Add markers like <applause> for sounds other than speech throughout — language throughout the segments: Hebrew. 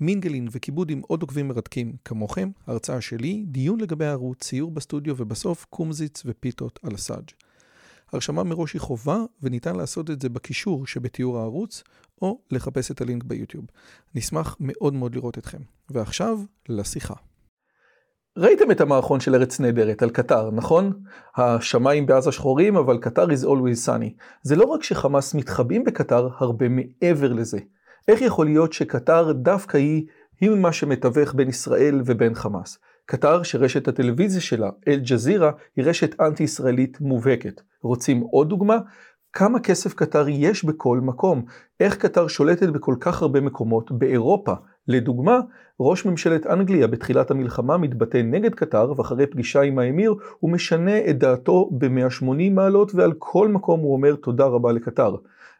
מינגלין וכיבוד עם עוד עוקבים מרתקים כמוכם, הרצאה שלי, דיון לגבי הערוץ, ציור בסטודיו ובסוף קומזיץ ופיתות על הסאג'. הרשמה מראש היא חובה וניתן לעשות את זה בקישור שבתיאור הערוץ או לחפש את הלינק ביוטיוב. נשמח מאוד מאוד לראות אתכם. ועכשיו, לשיחה. ראיתם את המערכון של ארץ נהדרת על קטר, נכון? השמיים בעזה שחורים, אבל קטר is always sunny. זה לא רק שחמאס מתחבאים בקטר, הרבה מעבר לזה. איך יכול להיות שקטר דווקא היא, היא מה שמתווך בין ישראל ובין חמאס? קטר, שרשת הטלוויזיה שלה, אל-ג'זירה, היא רשת אנטי-ישראלית מובהקת. רוצים עוד דוגמה? כמה כסף קטר יש בכל מקום? איך קטר שולטת בכל כך הרבה מקומות באירופה? לדוגמה, ראש ממשלת אנגליה בתחילת המלחמה מתבטא נגד קטר, ואחרי פגישה עם האמיר הוא משנה את דעתו ב-180 מעלות, ועל כל מקום הוא אומר תודה רבה לקטר.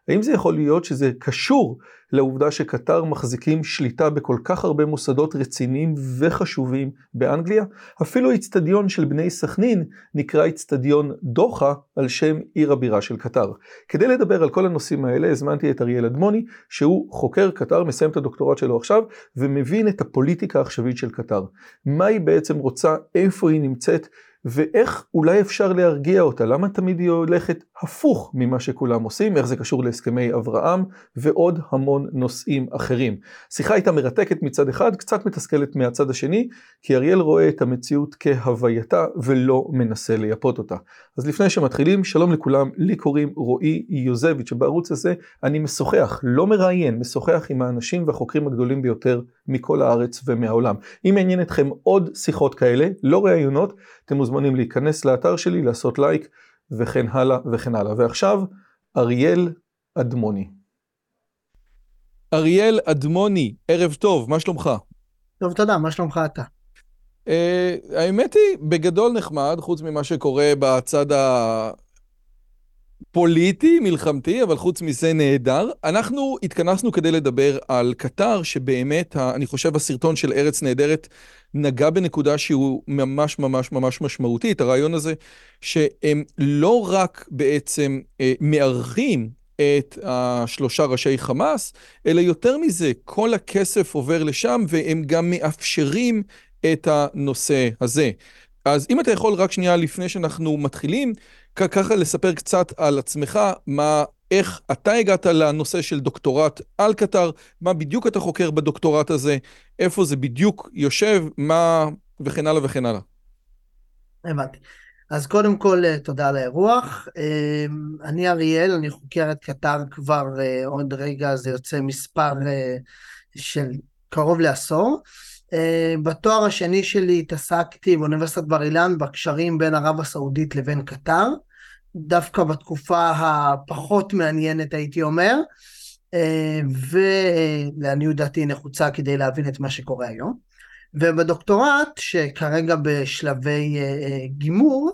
האם זה יכול להיות שזה קשור לעובדה שקטר מחזיקים שליטה בכל כך הרבה מוסדות רציניים וחשובים באנגליה? אפילו האיצטדיון של בני סכנין נקרא איצטדיון דוחה על שם עיר הבירה של קטר. כדי לדבר על כל הנושאים האלה הזמנתי את אריאל אדמוני, שהוא חוקר קטר, מסיים את הדוקטורט שלו עכשיו, ומבין את הפוליטיקה העכשווית של קטר. מה היא בעצם רוצה, איפה היא נמצאת, ואיך אולי אפשר להרגיע אותה, למה תמיד היא הולכת הפוך ממה שכולם עושים, איך זה קשור להסכמי אברהם ועוד המון נושאים אחרים. שיחה הייתה מרתקת מצד אחד, קצת מתסכלת מהצד השני, כי אריאל רואה את המציאות כהווייתה ולא מנסה לייפות אותה. אז לפני שמתחילים, שלום לכולם, לי קוראים רועי יוזביץ', שבערוץ הזה אני משוחח, לא מראיין, משוחח עם האנשים והחוקרים הגדולים ביותר מכל הארץ ומהעולם. אם מעניין אתכם עוד שיחות כאלה, לא ראיונות, אתם מוזמנים להיכנס לאתר שלי, לעשות לייק וכן הלאה וכן הלאה. ועכשיו, אריאל אדמוני. אריאל אדמוני, ערב טוב, מה שלומך? טוב, תודה, מה שלומך אתה? Uh, האמת היא, בגדול נחמד, חוץ ממה שקורה בצד הפוליטי, מלחמתי, אבל חוץ מזה נהדר. אנחנו התכנסנו כדי לדבר על קטר, שבאמת, אני חושב, הסרטון של ארץ נהדרת נגע בנקודה שהוא ממש ממש ממש משמעותית, הרעיון הזה שהם לא רק בעצם אה, מארחים את השלושה ראשי חמאס, אלא יותר מזה, כל הכסף עובר לשם והם גם מאפשרים את הנושא הזה. אז אם אתה יכול רק שנייה לפני שאנחנו מתחילים, ככה לספר קצת על עצמך, מה, איך אתה הגעת לנושא של דוקטורט על קטר, מה בדיוק אתה חוקר בדוקטורט הזה, איפה זה בדיוק יושב, מה וכן הלאה וכן הלאה. הבנתי. אז קודם כל, אה, תודה על האירוח. אה, אני אריאל, אני חוקר את קטר כבר אה, עוד רגע, זה יוצא מספר של קרוב לעשור. בתואר השני שלי התעסקתי באוניברסיטת בר אילן בקשרים בין ערב הסעודית לבין קטר. דווקא בתקופה הפחות מעניינת הייתי אומר, אה, ולעניות דעתי נחוצה כדי להבין את מה שקורה היום. ובדוקטורט, שכרגע בשלבי אה, גימור,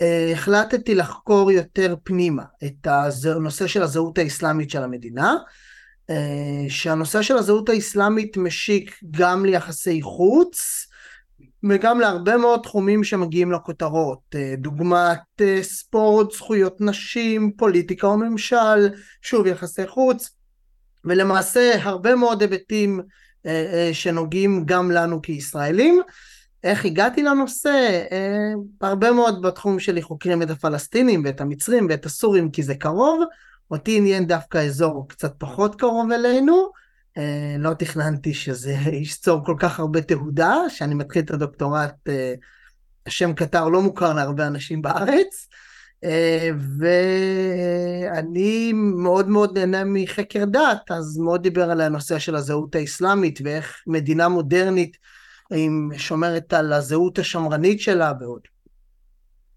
אה, החלטתי לחקור יותר פנימה את הנושא של הזהות האסלאמית של המדינה, שהנושא של הזהות האסלאמית משיק גם ליחסי חוץ, וגם להרבה מאוד תחומים שמגיעים לכותרות, אה, דוגמת אה, ספורט, זכויות נשים, פוליטיקה או ממשל, שוב יחסי חוץ, ולמעשה הרבה מאוד היבטים אה, שנוגעים גם לנו כישראלים. איך הגעתי לנושא? הרבה מאוד בתחום שלי חוקרים את הפלסטינים ואת המצרים ואת הסורים כי זה קרוב, אותי עניין דווקא אזור קצת פחות קרוב אלינו, אה, לא תכננתי שזה <laughs> ישצור כל כך הרבה תהודה, שאני מתחיל את הדוקטורט, אה, השם קטר לא מוכר להרבה אנשים בארץ, אה, ואני מאוד מאוד נהנה מחקר דת, אז מאוד דיבר על הנושא של הזהות האסלאמית ואיך מדינה מודרנית שומרת על הזהות השמרנית שלה ועוד.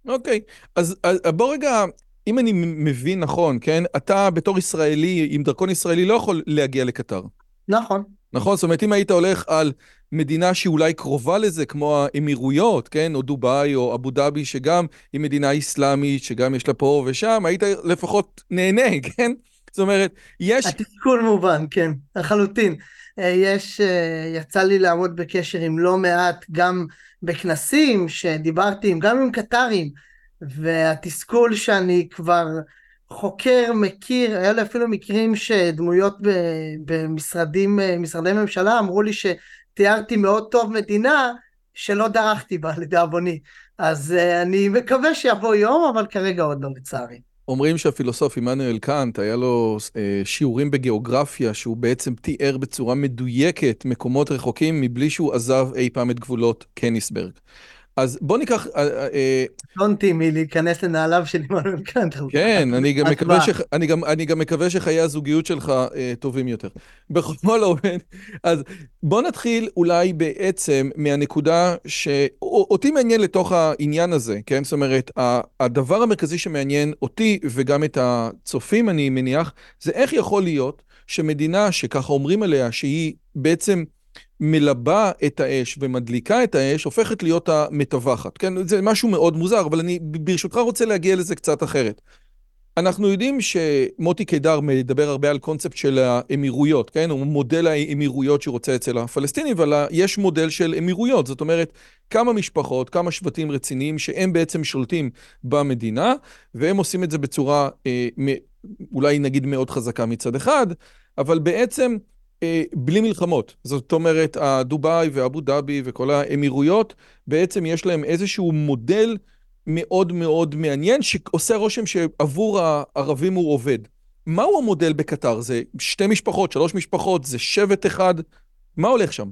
אוקיי, okay. אז, אז בוא רגע, אם אני מבין נכון, כן, אתה בתור ישראלי עם דרכון ישראלי לא יכול להגיע לקטר. נכון. נכון? זאת אומרת, אם היית הולך על מדינה שאולי קרובה לזה, כמו האמירויות, כן? או דובאי או אבו דאבי, שגם היא מדינה אסלאמית, שגם יש לה פה ושם, היית לפחות נהנה, <laughs> כן? זאת אומרת, יש... התסכול מובן, כן, לחלוטין. אה, יש, אה, יצא לי לעמוד בקשר עם לא מעט, גם בכנסים שדיברתי עם, גם עם קטרים, והתסכול שאני כבר חוקר, מכיר, היה לי אפילו מקרים שדמויות במשרדים, אה, משרדי ממשלה אמרו לי שתיארתי מאוד טוב מדינה שלא דרכתי בה <laughs> לדאבוני. אז אני מקווה שיבוא יום, אבל כרגע עוד לא לצערי. אומרים שהפילוסוף עמנואל קאנט, היה לו אה, שיעורים בגיאוגרפיה, שהוא בעצם תיאר בצורה מדויקת מקומות רחוקים מבלי שהוא עזב אי פעם את גבולות קניסברג. אז בוא ניקח... קונטי אה, מלהיכנס לנעליו של עמנואל קאנט. כן, אני גם, מקווה ש... אני, גם, אני גם מקווה שחיי הזוגיות שלך אה, טובים יותר. בכל אופן, אז בוא נתחיל אולי בעצם מהנקודה שאותי מעניין לתוך העניין הזה, כן? זאת אומרת, הדבר המרכזי שמעניין אותי וגם את הצופים, אני מניח, זה איך יכול להיות שמדינה שככה אומרים עליה שהיא בעצם... מלבה את האש ומדליקה את האש, הופכת להיות המטווחת. כן, זה משהו מאוד מוזר, אבל אני ברשותך רוצה להגיע לזה קצת אחרת. אנחנו יודעים שמוטי קידר מדבר הרבה על קונספט של האמירויות, כן? הוא מודל האמירויות שהוא רוצה אצל הפלסטינים, אבל יש מודל של אמירויות, זאת אומרת, כמה משפחות, כמה שבטים רציניים שהם בעצם שולטים במדינה, והם עושים את זה בצורה אה, אולי נגיד מאוד חזקה מצד אחד, אבל בעצם בלי מלחמות. זאת אומרת, הדובאי ואבו דאבי וכל האמירויות, בעצם יש להם איזשהו מודל מאוד מאוד מעניין, שעושה רושם שעבור הערבים הוא עובד. מהו המודל בקטר? זה שתי משפחות, שלוש משפחות, זה שבט אחד? מה הולך שם?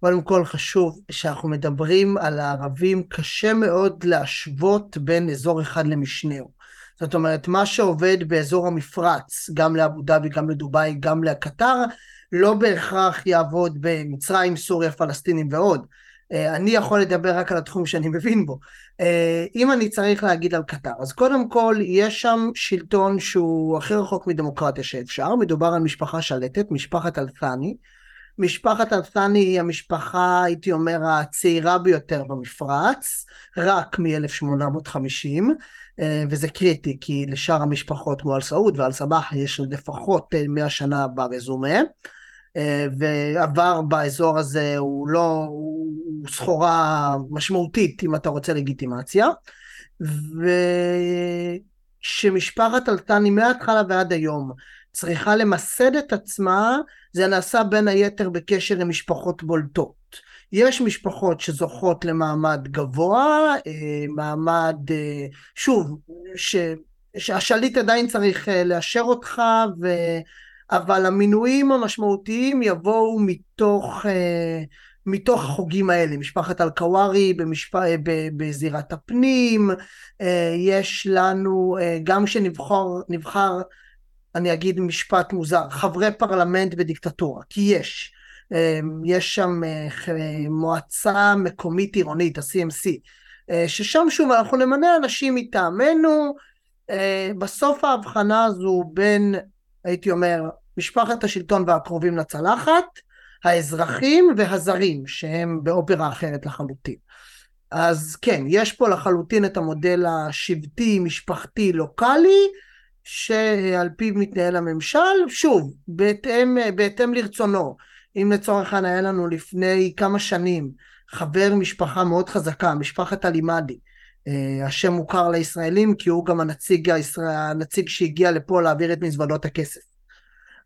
קודם כל חשוב שאנחנו מדברים על הערבים, קשה מאוד להשוות בין אזור אחד למשנהו. זאת אומרת, מה שעובד באזור המפרץ, גם לאבו דאבי, גם לדובאי, גם לקטר, לא בהכרח יעבוד במצרים, סוריה, פלסטינים ועוד. אה, אני יכול לדבר רק על התחום שאני <laughs> מבין בו. אה, אם אני צריך להגיד על קטר, אז קודם כל יש שם שלטון שהוא הכי רחוק מדמוקרטיה שאפשר, מדובר על משפחה שלטת, משפחת אלפני. משפחת אלפני היא המשפחה, הייתי אומר, הצעירה ביותר במפרץ, רק מ-1850. אה, וזה קריטי כי לשאר המשפחות כמו אל סעוד ואל סבח יש לפחות 100 אה, שנה ברזומה אה, ועבר באזור הזה הוא לא, הוא סחורה משמעותית אם אתה רוצה לגיטימציה. ושמשפחת אלטני מההתחלה ועד היום צריכה למסד את עצמה זה נעשה בין היתר בקשר למשפחות בולטות יש משפחות שזוכות למעמד גבוה, אה, מעמד, אה, שוב, ש, שהשליט עדיין צריך אה, לאשר אותך, ו, אבל המינויים המשמעותיים יבואו מתוך, מתוך החוגים האלה, משפחת אל-קווארי. בזירת הפנים, יש לנו, גם כשנבחר, נבחר, אני אגיד משפט מוזר, חברי פרלמנט בדיקטטורה, כי יש. אמ, יש שם אה, מועצה מקומית עירונית, ה-CMC, אה, ששם שוב אנחנו נמנה אנשים מטעמנו, אה, בסוף ההבחנה הזו בין, הייתי אומר, משפחת השלטון והקרובים לצלחת, האזרחים והזרים, שהם באופרה אחרת לחלוטין. אז כן, יש פה לחלוטין את המודל השבטי, משפחתי, לוקאלי, שעל פיו מתנהל הממשל, שוב, בהתאם, בהתאם לרצונו. אם לצורך העניין היה לנו לפני כמה שנים חבר משפחה מאוד חזקה, משפחת אלימדי, אה, השם מוכר לישראלים כי הוא גם הנציג, הנציג שהגיע לפה להעביר את מזוודות הכסף.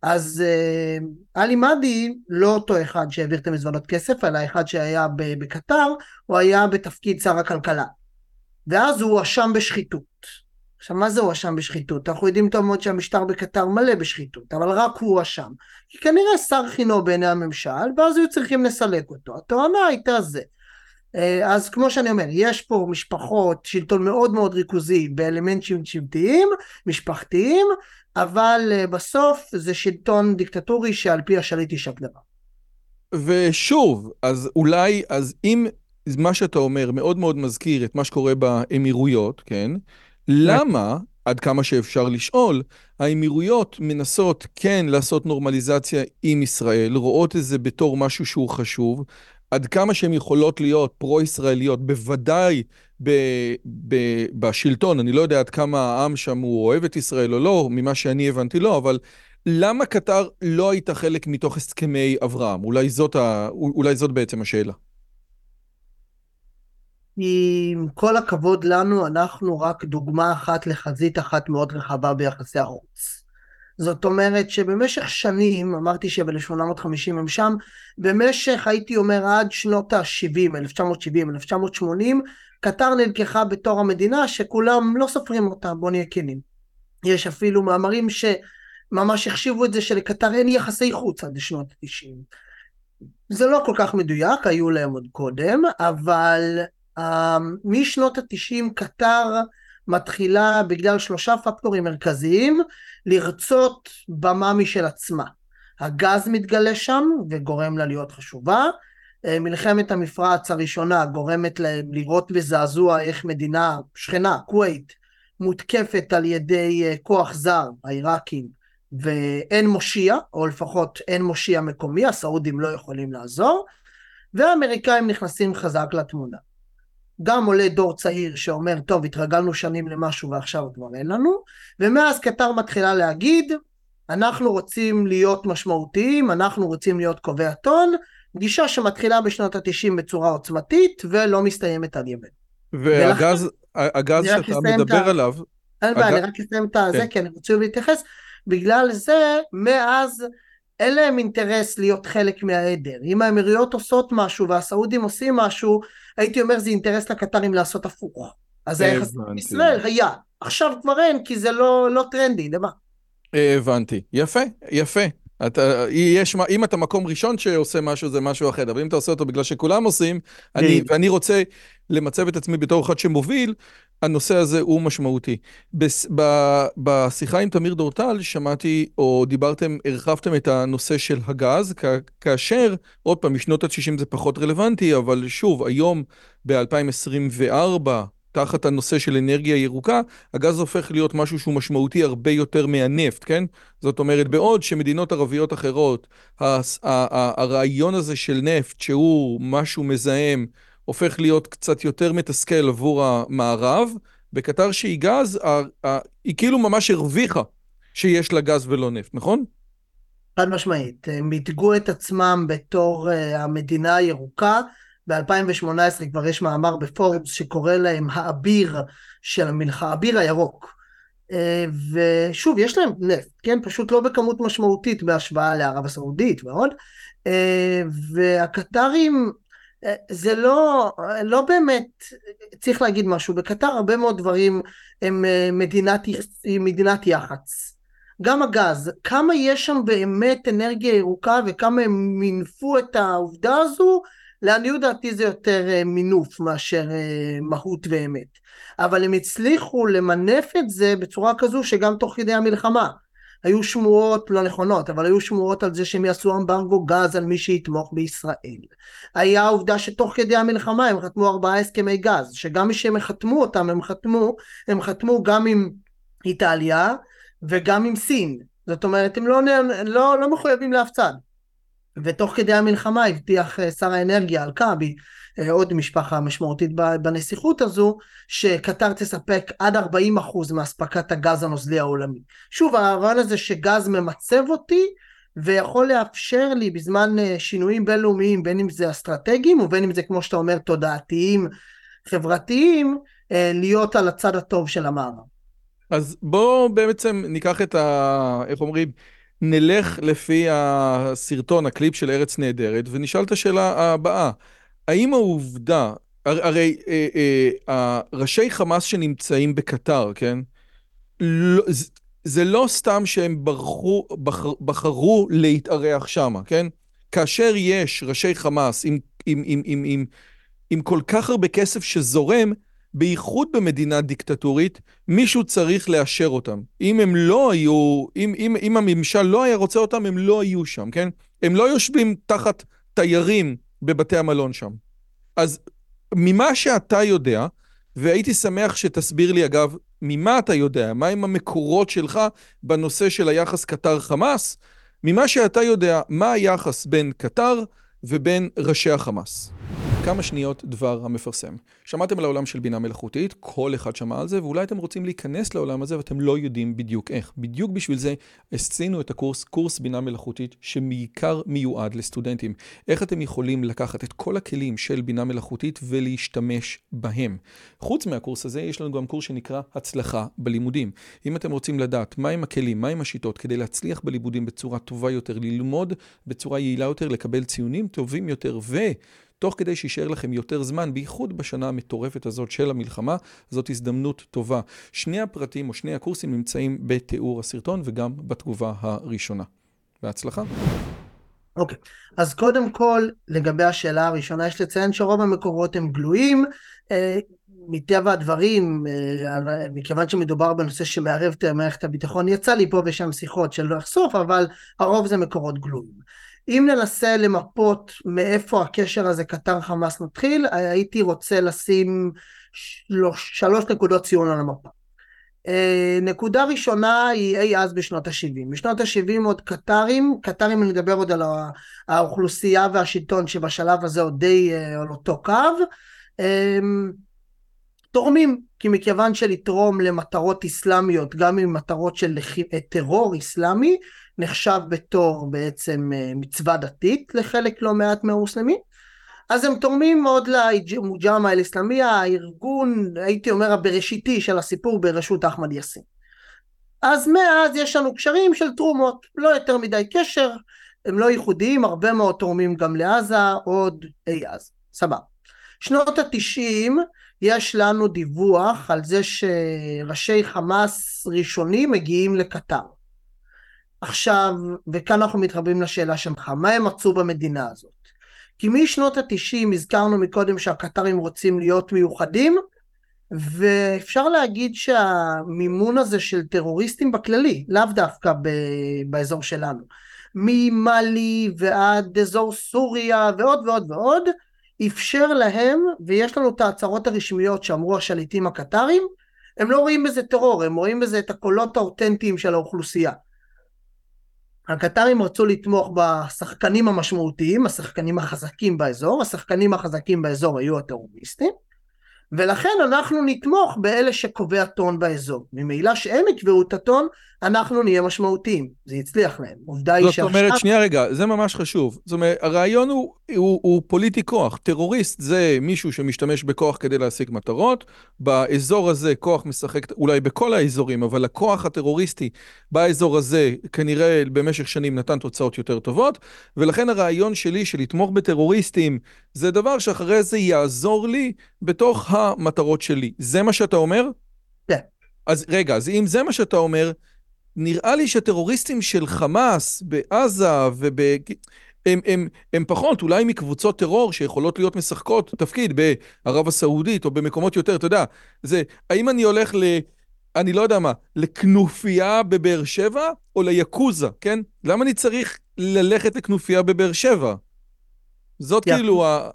אז אה, עלי מאדי לא אותו אחד שהעביר את המזוודות כסף, אלא אחד שהיה בקטר, הוא היה בתפקיד שר הכלכלה. ואז הוא הואשם בשחיתות. עכשיו, מה זה הואשם בשחיתות? אנחנו יודעים טוב מאוד שהמשטר בקטר מלא בשחיתות, אבל רק הוא הואשם. כי כנראה שר חינו בעיני הממשל, ואז היו צריכים לסלק אותו. התואנה הייתה זה. אה, אז כמו שאני אומר, יש פה משפחות, שלטון מאוד מאוד ריכוזי באלמנטים שבטיים, משפחתיים, אבל אה, בסוף זה שלטון דיקטטורי שעל פי השליט יישק דבר. ושוב, אז אולי, אז אם מה שאתה אומר מאוד מאוד מזכיר את מה שקורה באמירויות, כן? למה עד כמה שאפשר לשאול, האמירויות מנסות כן לעשות נורמליזציה עם ישראל, רואות את זה בתור משהו שהוא חשוב, עד כמה שהן יכולות להיות פרו-ישראליות, בוודאי ב, ב, בשלטון, אני לא יודע עד כמה העם שם הוא אוהב את ישראל או לא, ממה שאני הבנתי לא, אבל למה קטר לא הייתה חלק מתוך הסכמי אברהם? אולי זאת, ה, אולי זאת בעצם השאלה. עם כל הכבוד לנו, אנחנו רק דוגמה אחת לחזית אחת מאוד רחבה ביחסי החוץ. זאת אומרת שבמשך שנים, אמרתי שב-1850 הם שם, במשך הייתי אומר עד שנות ה-70, 1970, 1980, קטר נלקחה בתור המדינה שכולם לא סופרים אותה, בוא נהיה כנים. יש אפילו מאמרים שממש החשיבו את זה שלקטר אין יחסי חוץ עד שנות ה-90. זה לא כל כך מדויק, היו להם עוד קודם, אבל משנות ה-90 קטר מתחילה בגלל שלושה פקטורים מרכזיים לרצות במה משל עצמה. הגז מתגלה שם וגורם לה להיות חשובה. אה, מלחמת המפרץ הראשונה גורמת להם לראות בזעזוע איך מדינה שכנה, כווית, מותקפת על ידי אה, כוח זר, העיראקים, ואין מושיע, או לפחות אין מושיע מקומי, הסעודים לא יכולים לעזור, והאמריקאים נכנסים חזק לתמונה. גם עולה דור צעיר שאומר, טוב, התרגלנו שנים למשהו ועכשיו כבר אין לנו, ומאז קטר מתחילה להגיד, אנחנו רוצים להיות משמעותיים, אנחנו רוצים להיות קובע טון, גישה שמתחילה בשנות התשעים בצורה עוצמתית ולא מסתיימת עד ימינו. והגז הגז שאתה מדבר עליו... אין בעיה, אני רק אסיים את זה, כן. כי אני רוצה להתייחס. בגלל זה, מאז אין להם אינטרס להיות חלק מהעדר. אם האמירויות עושות משהו והסעודים עושים משהו, הייתי אומר זה אינטרס לקטרים לעשות הפוך. אז היחס עם ישראל היה. עכשיו כבר אין, כי זה לא, לא טרנדי, למה? הבנתי. יפה, יפה. אתה, יש, אם אתה מקום ראשון שעושה משהו זה משהו אחר, אבל אם אתה עושה אותו בגלל שכולם עושים, אני, ואני רוצה למצב את עצמי בתור אחד שמוביל, הנושא הזה הוא משמעותי. בס, ב, בשיחה עם תמיר דורטל שמעתי, או דיברתם, הרחבתם את הנושא של הגז, כ, כאשר, עוד פעם, משנות ה-60 זה פחות רלוונטי, אבל שוב, היום ב-2024, תחת הנושא של אנרגיה ירוקה, הגז הופך להיות משהו שהוא משמעותי הרבה יותר מהנפט, כן? זאת אומרת, בעוד שמדינות ערביות אחרות, הרעיון הזה של נפט, שהוא משהו מזהם, הופך להיות קצת יותר מתסכל עבור המערב, בקטר שהיא גז, היא כאילו ממש הרוויחה שיש לה גז ולא נפט, נכון? חד משמעית, הם מיתגו את עצמם בתור uh, המדינה הירוקה, ב-2018 כבר יש מאמר בפורבס שקורא להם האביר של המלחמה, האביר הירוק. אה, ושוב, יש להם נפט, כן? פשוט לא בכמות משמעותית בהשוואה לערב הסעודית ועוד. אה, והקטרים, אה, זה לא, לא באמת, צריך להגיד משהו, בקטר הרבה מאוד דברים הם מדינת, מדינת יח"צ. גם הגז, כמה יש שם באמת אנרגיה ירוקה וכמה הם מינפו את העובדה הזו, לעניות דעתי זה יותר אה, מינוף מאשר אה, מהות ואמת. אבל הם הצליחו למנף את זה בצורה כזו שגם תוך כדי המלחמה. היו שמועות לא נכונות, אבל היו שמועות על זה שהם יעשו אמברגו גז על מי שיתמוך בישראל. היה עובדה שתוך כדי המלחמה הם חתמו ארבעה הסכמי גז, שגם מי שהם חתמו אותם, הם חתמו, הם חתמו גם עם איטליה וגם עם סין. זאת אומרת, הם לא, לא, לא מחויבים לאף צד. ותוך כדי המלחמה הבטיח אה, שר האנרגיה אלקאבי, עוד משפחה משמעותית בנסיכות הזו, שקטר תספק עד 40% מאספקת הגז הנוזלי העולמי. שוב, הרעיון הזה שגז ממצב אותי, ויכול לאפשר לי בזמן אה, שינויים בינלאומיים, בין אם זה אסטרטגיים ובין אם זה כמו שאתה אומר תודעתיים, חברתיים, להיות על הצד הטוב של המערב. אז בואו בעצם ניקח את ה... איך אומרים? נלך לפי הסרטון, הקליפ של ארץ נהדרת, ונשאל את השאלה הבאה. האם העובדה, הרי אה, אה, ראשי חמאס שנמצאים בקטר, כן? לא, זה, לא סתם שהם ברחו, בחר, בחרו להתארח שם, כן? כאשר יש ראשי חמאס עם, עם, עם, עם, עם, עם כל כך הרבה כסף שזורם, בייחוד במדינה דיקטטורית, מישהו צריך לאשר אותם. אם הם לא היו, אם, אם, אם הממשל לא היה רוצה אותם, הם לא היו שם, כן? הם לא יושבים תחת תיירים בבתי המלון שם. אז ממה שאתה יודע, והייתי שמח שתסביר לי, אגב, ממה אתה יודע? מהם המקורות שלך בנושא של היחס קטר-חמאס? ממה שאתה יודע, מה היחס בין קטר ובין ראשי החמאס? כמה שניות דבר המפרסם. שמעתם על העולם של בינה מלאכותית, כל אחד שמע על זה, ואולי אתם רוצים להיכנס לעולם הזה ואתם לא יודעים בדיוק איך. בדיוק בשביל זה עשינו את הקורס, קורס בינה מלאכותית, שבעיקר מיועד לסטודנטים. איך אתם יכולים לקחת את כל הכלים של בינה מלאכותית ולהשתמש בהם. חוץ מהקורס הזה, יש לנו גם קורס שנקרא הצלחה בלימודים. אם אתם רוצים לדעת מהם הכלים, מהם השיטות, כדי להצליח בלימודים בצורה טובה יותר, ללמוד בצורה יעילה יותר, לקבל ציונים טובים יותר, ו... תוך כדי שישאר לכם יותר זמן, בייחוד בשנה המטורפת הזאת של המלחמה, זאת הזדמנות טובה. שני הפרטים או שני הקורסים נמצאים בתיאור הסרטון וגם בתגובה הראשונה. בהצלחה. אוקיי, okay. אז קודם כל, לגבי השאלה הראשונה, יש לציין שרוב המקורות הם גלויים. אה, מטבע הדברים, אה, מכיוון שמדובר בנושא שמערב את מערכת הביטחון, יצא לי פה ושם שיחות שלא אחשוף, אבל הרוב זה מקורות גלויים. אם ננסה למפות מאיפה הקשר הזה קטר חמאס מתחיל, הייתי רוצה לשים שלוש, שלוש נקודות ציון על המפה. אה, נקודה ראשונה היא אי אז בשנות ה-70. בשנות ה-70 עוד קטרים, קטרים אני מדבר עוד על האוכלוסייה והשלטון שבשלב הזה עוד די אה, על אותו קו, אה, תורמים, כי מכיוון שלתרום למטרות אסלאמיות, גם עם מטרות של טרור אסלאמי, נחשב בתור בעצם אה, מצווה דתית לחלק לא מעט מהמוסלמים אז הם תורמים מאוד למוג'אמה אל-אסלאמיה, הארגון, הייתי אומר הבראשיתי של הסיפור בראשות אחמד יאסין. אז מאז יש לנו קשרים של תרומות, לא יותר מדי קשר, הם לא ייחודיים, הרבה מאוד תורמים גם לעזה, עוד אי אז, סבבה. שנות התשעים יש לנו דיווח על זה שראשי חמאס ראשונים מגיעים לקטר. עכשיו, וכאן אנחנו מתחברים לשאלה שלך, מה הם מצאו במדינה הזאת? כי משנות התשעים הזכרנו מקודם שהקטרים רוצים להיות מיוחדים, ואפשר להגיד שהמימון הזה של טרוריסטים בכללי, לאו דווקא ב- באזור שלנו, ממאלי ועד אזור סוריה ועוד ועוד ועוד, אפשר להם, ויש לנו את ההצהרות הרשמיות שאמרו השליטים הקטרים, הם לא רואים בזה טרור, הם רואים בזה את הקולות האותנטיים של האוכלוסייה. הקטרים רצו לתמוך בשחקנים המשמעותיים, השחקנים החזקים באזור, השחקנים החזקים באזור היו הטרוריסטים, ולכן אנחנו נתמוך באלה שקובע טון באזור. ממילא שהם יקבעו את הטון, אנחנו נהיה משמעותיים. זה הצליח להם. עובדה היא שעכשיו... זאת אומרת, שנייה רגע, זה ממש חשוב. זאת אומרת, הרעיון הוא, הוא, הוא פוליטי כוח. טרוריסט זה מישהו שמשתמש בכוח כדי להשיג מטרות. באזור הזה כוח משחק, אולי בכל האזורים, אבל הכוח הטרוריסטי באזור הזה כנראה במשך שנים נתן תוצאות יותר טובות, ולכן הרעיון שלי של לתמוך בטרוריסטים זה דבר שאחרי זה יעזור לי בתוך המטרות שלי. זה מה שאתה אומר? כן. אז רגע, אז אם זה מה שאתה אומר, נראה לי שטרוריסטים של חמאס בעזה וב... הם, הם, הם פחות, אולי מקבוצות טרור שיכולות להיות משחקות תפקיד בערב הסעודית או במקומות יותר, אתה יודע, זה, האם אני הולך ל... אני לא יודע מה, לכנופיה בבאר שבע או ליקוזה, כן? למה אני צריך ללכת לכנופיה בבאר שבע? זאת yeah. כאילו ה...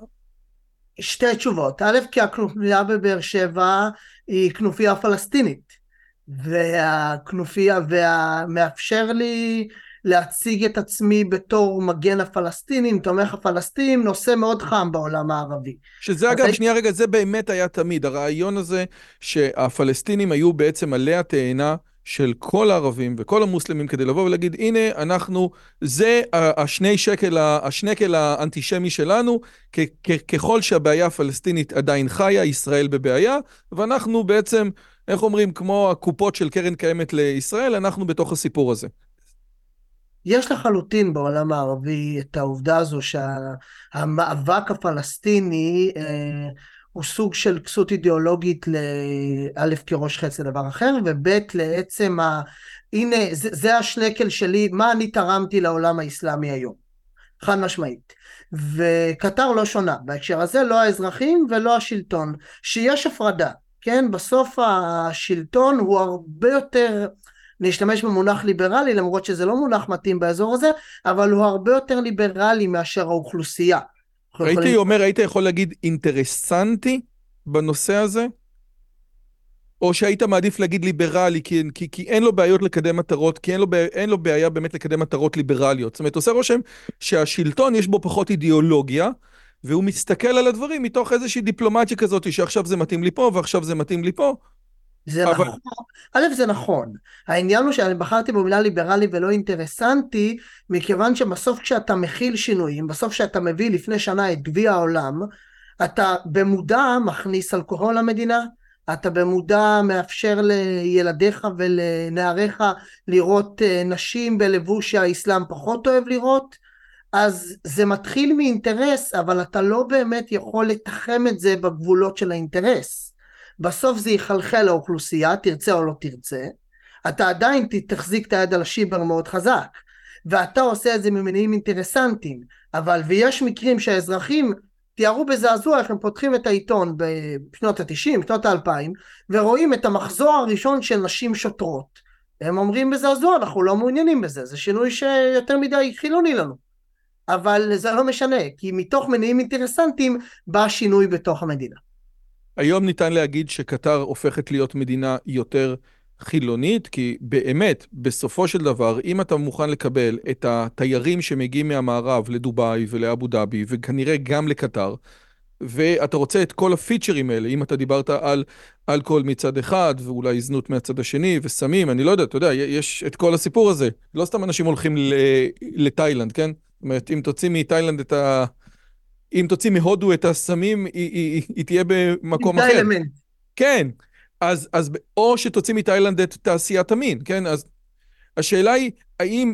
שתי תשובות. א', כי הכנופיה בבאר שבע היא כנופיה פלסטינית. והכנופיה, והמאפשר לי להציג את עצמי בתור מגן הפלסטינים, תומך הפלסטינים, נושא מאוד חם בעולם הערבי. שזה אגב, שנייה רגע, זה באמת היה תמיד, הרעיון הזה שהפלסטינים היו בעצם עלי התאנה של כל הערבים וכל המוסלמים כדי לבוא ולהגיד, הנה, אנחנו, זה השני שקל, השנקל האנטישמי שלנו, ככל שהבעיה הפלסטינית עדיין חיה, ישראל בבעיה, ואנחנו בעצם... איך אומרים, כמו הקופות של קרן קיימת לישראל, אנחנו בתוך הסיפור הזה. יש לחלוטין בעולם הערבי את העובדה הזו שהמאבק הפלסטיני אה, הוא סוג של כסות אידיאולוגית לאלף כראש חץ לדבר אחר, וב' לעצם ה... הנה, זה, זה השנקל שלי, מה אני תרמתי לעולם האסלאמי היום. חד משמעית. וקטר לא שונה, בהקשר הזה לא האזרחים ולא השלטון, שיש הפרדה. כן, בסוף השלטון הוא הרבה יותר, נשתמש במונח ליברלי למרות שזה לא מונח מתאים באזור הזה, אבל הוא הרבה יותר ליברלי מאשר האוכלוסייה. הייתי יכולים... אומר, היית יכול להגיד אינטרסנטי בנושא הזה? או שהיית מעדיף להגיד ליברלי, כי, כי, כי אין לו בעיות לקדם מטרות, כי אין לו, אין לו בעיה באמת לקדם מטרות ליברליות. זאת אומרת, עושה רושם שהשלטון יש בו פחות אידיאולוגיה, והוא מסתכל על הדברים מתוך איזושהי דיפלומטיה כזאת, שעכשיו זה מתאים לי פה ועכשיו זה מתאים לי פה. זה אבל... נכון, א' זה נכון, העניין הוא שאני בחרתי במילה ליברלי ולא אינטרסנטי, מכיוון שבסוף כשאתה מכיל שינויים, בסוף כשאתה מביא לפני שנה את גביע העולם, אתה במודע מכניס אלכוהול למדינה, אתה במודע מאפשר לילדיך ולנעריך לראות אה, נשים בלבוש שהאסלאם פחות אוהב לראות, אז זה מתחיל מאינטרס, אבל אתה לא באמת יכול לתחם את זה בגבולות של האינטרס. בסוף זה יחלחל לאוכלוסייה, תרצה או לא תרצה, אתה עדיין תחזיק את היד על השיבר מאוד חזק, ואתה עושה את זה ממניעים אינטרסנטיים, אבל ויש מקרים שהאזרחים תיארו בזעזוע איך הם פותחים את העיתון בשנות התשעים, בשנות האלפיים, ורואים את המחזור הראשון של נשים שוטרות. הם אומרים בזעזוע, אנחנו לא מעוניינים בזה, זה שינוי שיותר מדי חילוני לנו. אבל זה לא משנה, כי מתוך מניעים אינטרסנטיים בא שינוי בתוך המדינה. היום ניתן להגיד שקטר הופכת להיות מדינה יותר חילונית, כי באמת, בסופו של דבר, אם אתה מוכן לקבל את התיירים שמגיעים מהמערב לדובאי ולאבו דאבי, וכנראה גם לקטר, ואתה רוצה את כל הפיצ'רים האלה, אם אתה דיברת על אלכוהול מצד אחד, ואולי זנות מהצד השני, וסמים, אני לא יודע, אתה יודע, יש את כל הסיפור הזה. לא סתם אנשים הולכים לתאילנד, כן? זאת אומרת, אם תוציא מתאילנד את ה... אם תוציא מהודו את הסמים, היא, היא, היא, היא תהיה במקום אחר. אלמנט. כן, אז, אז או שתוציא מתאילנד את תעשיית המין, כן? אז השאלה היא, האם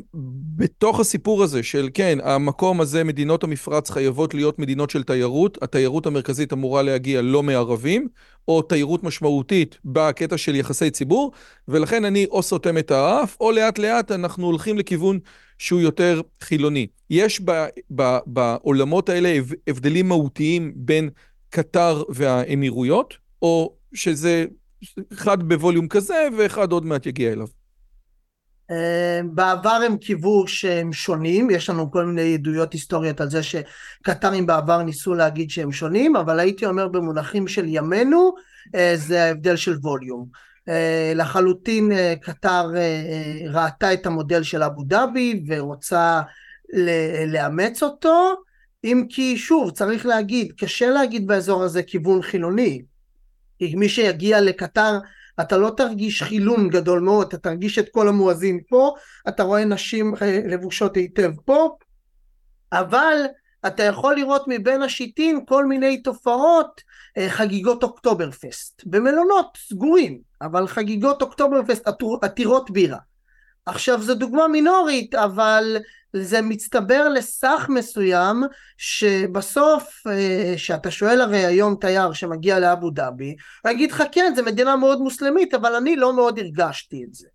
בתוך הסיפור הזה של כן, המקום הזה, מדינות המפרץ חייבות להיות מדינות של תיירות, התיירות המרכזית אמורה להגיע לא מערבים, או תיירות משמעותית בקטע של יחסי ציבור, ולכן אני או סותם את האף, או לאט לאט אנחנו הולכים לכיוון שהוא יותר חילוני. יש ב, ב, בעולמות האלה הבדלים מהותיים בין קטר והאמירויות, או שזה אחד בווליום כזה ואחד עוד מעט יגיע אליו? אה, בעבר הם קיוו שהם שונים, יש לנו כל מיני עדויות היסטוריות על זה שקטרים בעבר ניסו להגיד שהם שונים, אבל הייתי אומר במונחים של ימינו אה, זה ההבדל של ווליום. אה, לחלוטין קטר ראתה את המודל של אבו דאבי ורוצה לאמץ אותו, אם כי שוב צריך להגיד, קשה להגיד באזור הזה כיוון חילוני, כי מי שיגיע לקטר אתה לא תרגיש חילון גדול מאוד, אתה תרגיש את כל המואזין פה, אתה רואה נשים אה, לבושות היטב פה, אבל אתה יכול לראות מבין השיטין כל מיני תופעות, אה, חגיגות אוקטובר פסט, במלונות סגורים, אבל חגיגות אוקטובר פסט עתירות בירה. עכשיו זו דוגמה מינורית, אבל זה מצטבר לסך מסוים שבסוף אה, שואל הרי היום תייר שמגיע לאבו דאבי הוא יגיד לך כן זה מדינה מאוד מוסלמית אבל אני לא מאוד הרגשתי את זה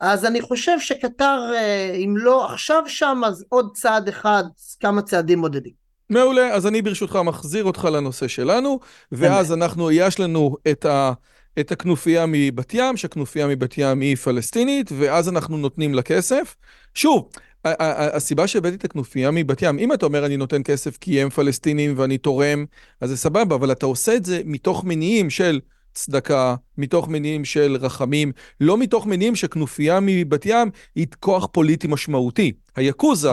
אז אני חושב שקטר אה, אם לא עכשיו שם אז עוד צעד אחד כמה צעדים מודדים מעולה אז אני ברשותך מחזיר אותך לנושא שלנו ואז אנחנו יש לנו את ה... את הכנופיה מבת ים, שהכנופיה מבת ים היא פלסטינית, ואז אנחנו נותנים לה כסף. שוב, הסיבה שהבאתי את הכנופיה מבת ים, אם אתה אומר אני נותן כסף כי הם פלסטינים ואני תורם, אז זה סבבה, אבל אתה עושה את זה מתוך מניעים של צדקה, מתוך מניעים של רחמים, לא מתוך מניעים שכנופיה מבת ים היא כוח פוליטי משמעותי. היאקוזה,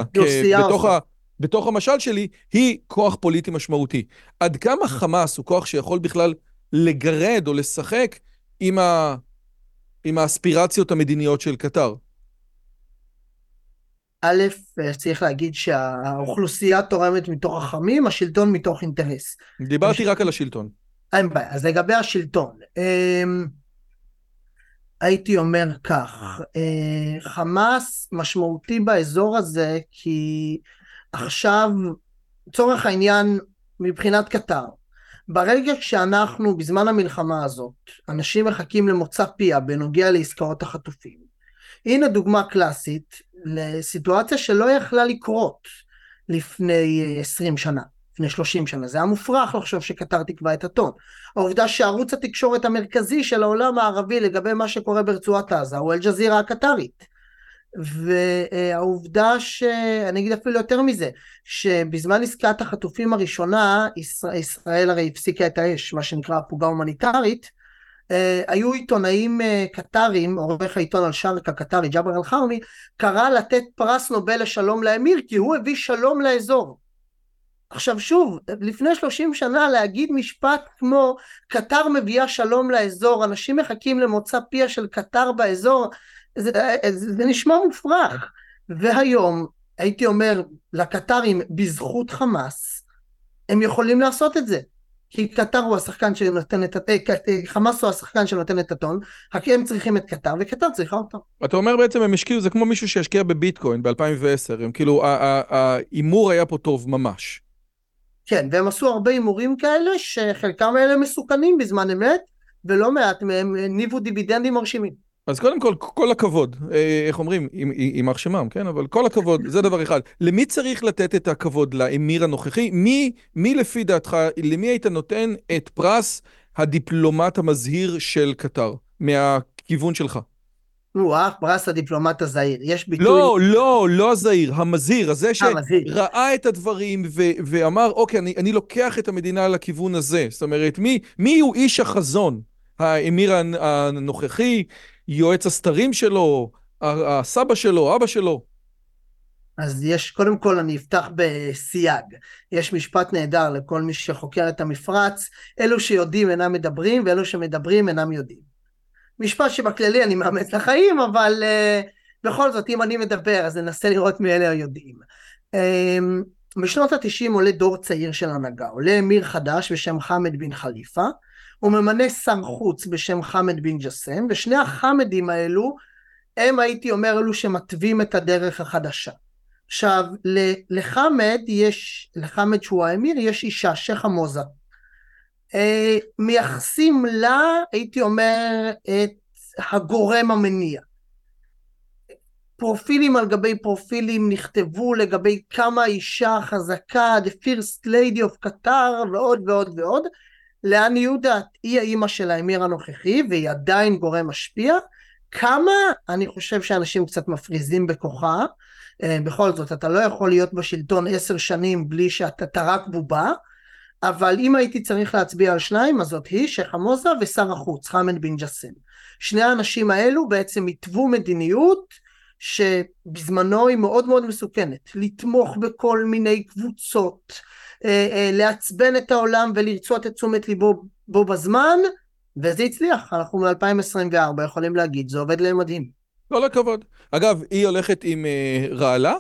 בתוך, ה, בתוך המשל שלי, היא כוח פוליטי משמעותי. עד כמה חמאס הוא כוח שיכול בכלל לגרד או לשחק עם, ה, עם האספירציות המדיניות של קטר? א', צריך להגיד שהאוכלוסייה תורמת מתוך רחמים, השלטון מתוך אינטרס. דיברתי רק על השלטון. אין בעיה, אז לגבי השלטון, אמ, הייתי אומר כך, אה, חמאס משמעותי באזור הזה כי עכשיו, לצורך העניין, מבחינת קטר, ברגע שאנחנו, בזמן המלחמה הזאת, אנשים מחכים למוצא פיה בנוגע לעסקאות החטופים, הנה דוגמה קלאסית לסיטואציה שלא יכלה לקרות לפני 20 שנה, לפני 30 שנה. זה היה מופרך לחשוב שקטר תקבע את הטון. העובדה שערוץ התקשורת המרכזי של העולם הערבי לגבי מה שקורה ברצועת עזה הוא אל-ג'זירה הקטרית. והעובדה שאני אגיד אפילו יותר מזה, שבזמן עסקת החטופים הראשונה, ישראל, ישראל הרי הפסיקה את האש, מה שנקרא הפוגה הומניטרית, היו עיתונאים קטרים, עורך העיתון אל-שרק הקטרי, ג'אבר אל-חרמי, קרא לתת פרס נובל לשלום לאמיר, כי הוא הביא שלום לאזור. עכשיו שוב, לפני 30 שנה להגיד משפט כמו קטר מביאה שלום לאזור, אנשים מחכים למוצא פיה של קטר באזור, זה, זה, זה נשמע מופרך. והיום, הייתי אומר לקטרים, בזכות חמאס, הם יכולים לעשות את זה. כי קטר הוא השחקן שנותן את, הטון, אה, אה, חמאס הוא השחקן שנותן את הטון, רק הם צריכים את קטר וקטר צריכה אותם. אתה אומר בעצם הם השקיעו, זה כמו מישהו שהשקיע בביטקוין ב-2010, הם כאילו, ההימור היה פה טוב ממש. כן, והם עשו הרבה הימורים כאלה, שחלקם האלה מסוכנים בזמן אמת, ולא מעט מהם ניבו דיבידנדים מרשימים. אז קודם כל, כל הכבוד, אה, איך אומרים, יימח שמם, כן? אבל כל הכבוד, זה דבר אחד. למי צריך לתת את הכבוד? לאמיר הנוכחי? מי, מי לפי דעתך, למי היית נותן את פרס הדיפלומט המזהיר של קטר, מהכיוון שלך? או-אה, פרס הדיפלומט הזהיר. יש ביטוי... לא, לא, לא הזהיר, המזהיר, הזה שראה את הדברים ו- ואמר, אוקיי, אני, אני לוקח את המדינה לכיוון הזה. זאת אומרת, מי, מי הוא איש החזון? האמיר הנוכחי, יועץ הסתרים שלו, הסבא שלו, אבא שלו? אז יש, קודם כל אני אפתח בסייג. יש משפט נהדר לכל מי שחוקר את המפרץ, אלו שיודעים אינם מדברים ואלו שמדברים אינם יודעים. משפט שבכללי אני מאמץ לחיים, אבל uh, בכל זאת, אם אני מדבר, אז ננסה לראות מי אלה היודעים. Um, בשנות התשעים עולה דור צעיר של הנהגה, עולה אמיר חדש בשם חמד בן חליפה, הוא ממנה שר חוץ בשם חמד בן ג'סם, ושני החמדים האלו, הם הייתי אומר אלו שמתווים את הדרך החדשה. עכשיו, לחמד יש, לחמד שהוא האמיר, יש אישה, שייח' עמוזה. אה, מייחסים לה, הייתי אומר, את הגורם המניע. פרופילים על גבי פרופילים נכתבו לגבי כמה אישה חזקה, the first lady of קטר ועוד ועוד ועוד. לעניות דעת, היא האימא של האמיר הנוכחי והיא עדיין גורם משפיע. כמה, אני חושב שאנשים קצת מפריזים בכוחה. אה, בכל זאת, אתה לא יכול להיות בשלטון עשר שנים בלי שאתה טרק בובה. אבל אם הייתי צריך להצביע על שניים, אז זאת היא, שייח' עמוזה ושר החוץ, חמד בן ג'סם. שני האנשים האלו בעצם התוו מדיניות שבזמנו היא מאוד מאוד מסוכנת. לתמוך בכל מיני קבוצות, אה, אה, לעצבן את העולם ולרצות את תשומת ליבו בו בזמן, וזה הצליח. אנחנו מ-2024 יכולים להגיד, זה עובד להם מדהים. כל הכבוד. אגב, היא הולכת עם אה, רעלה?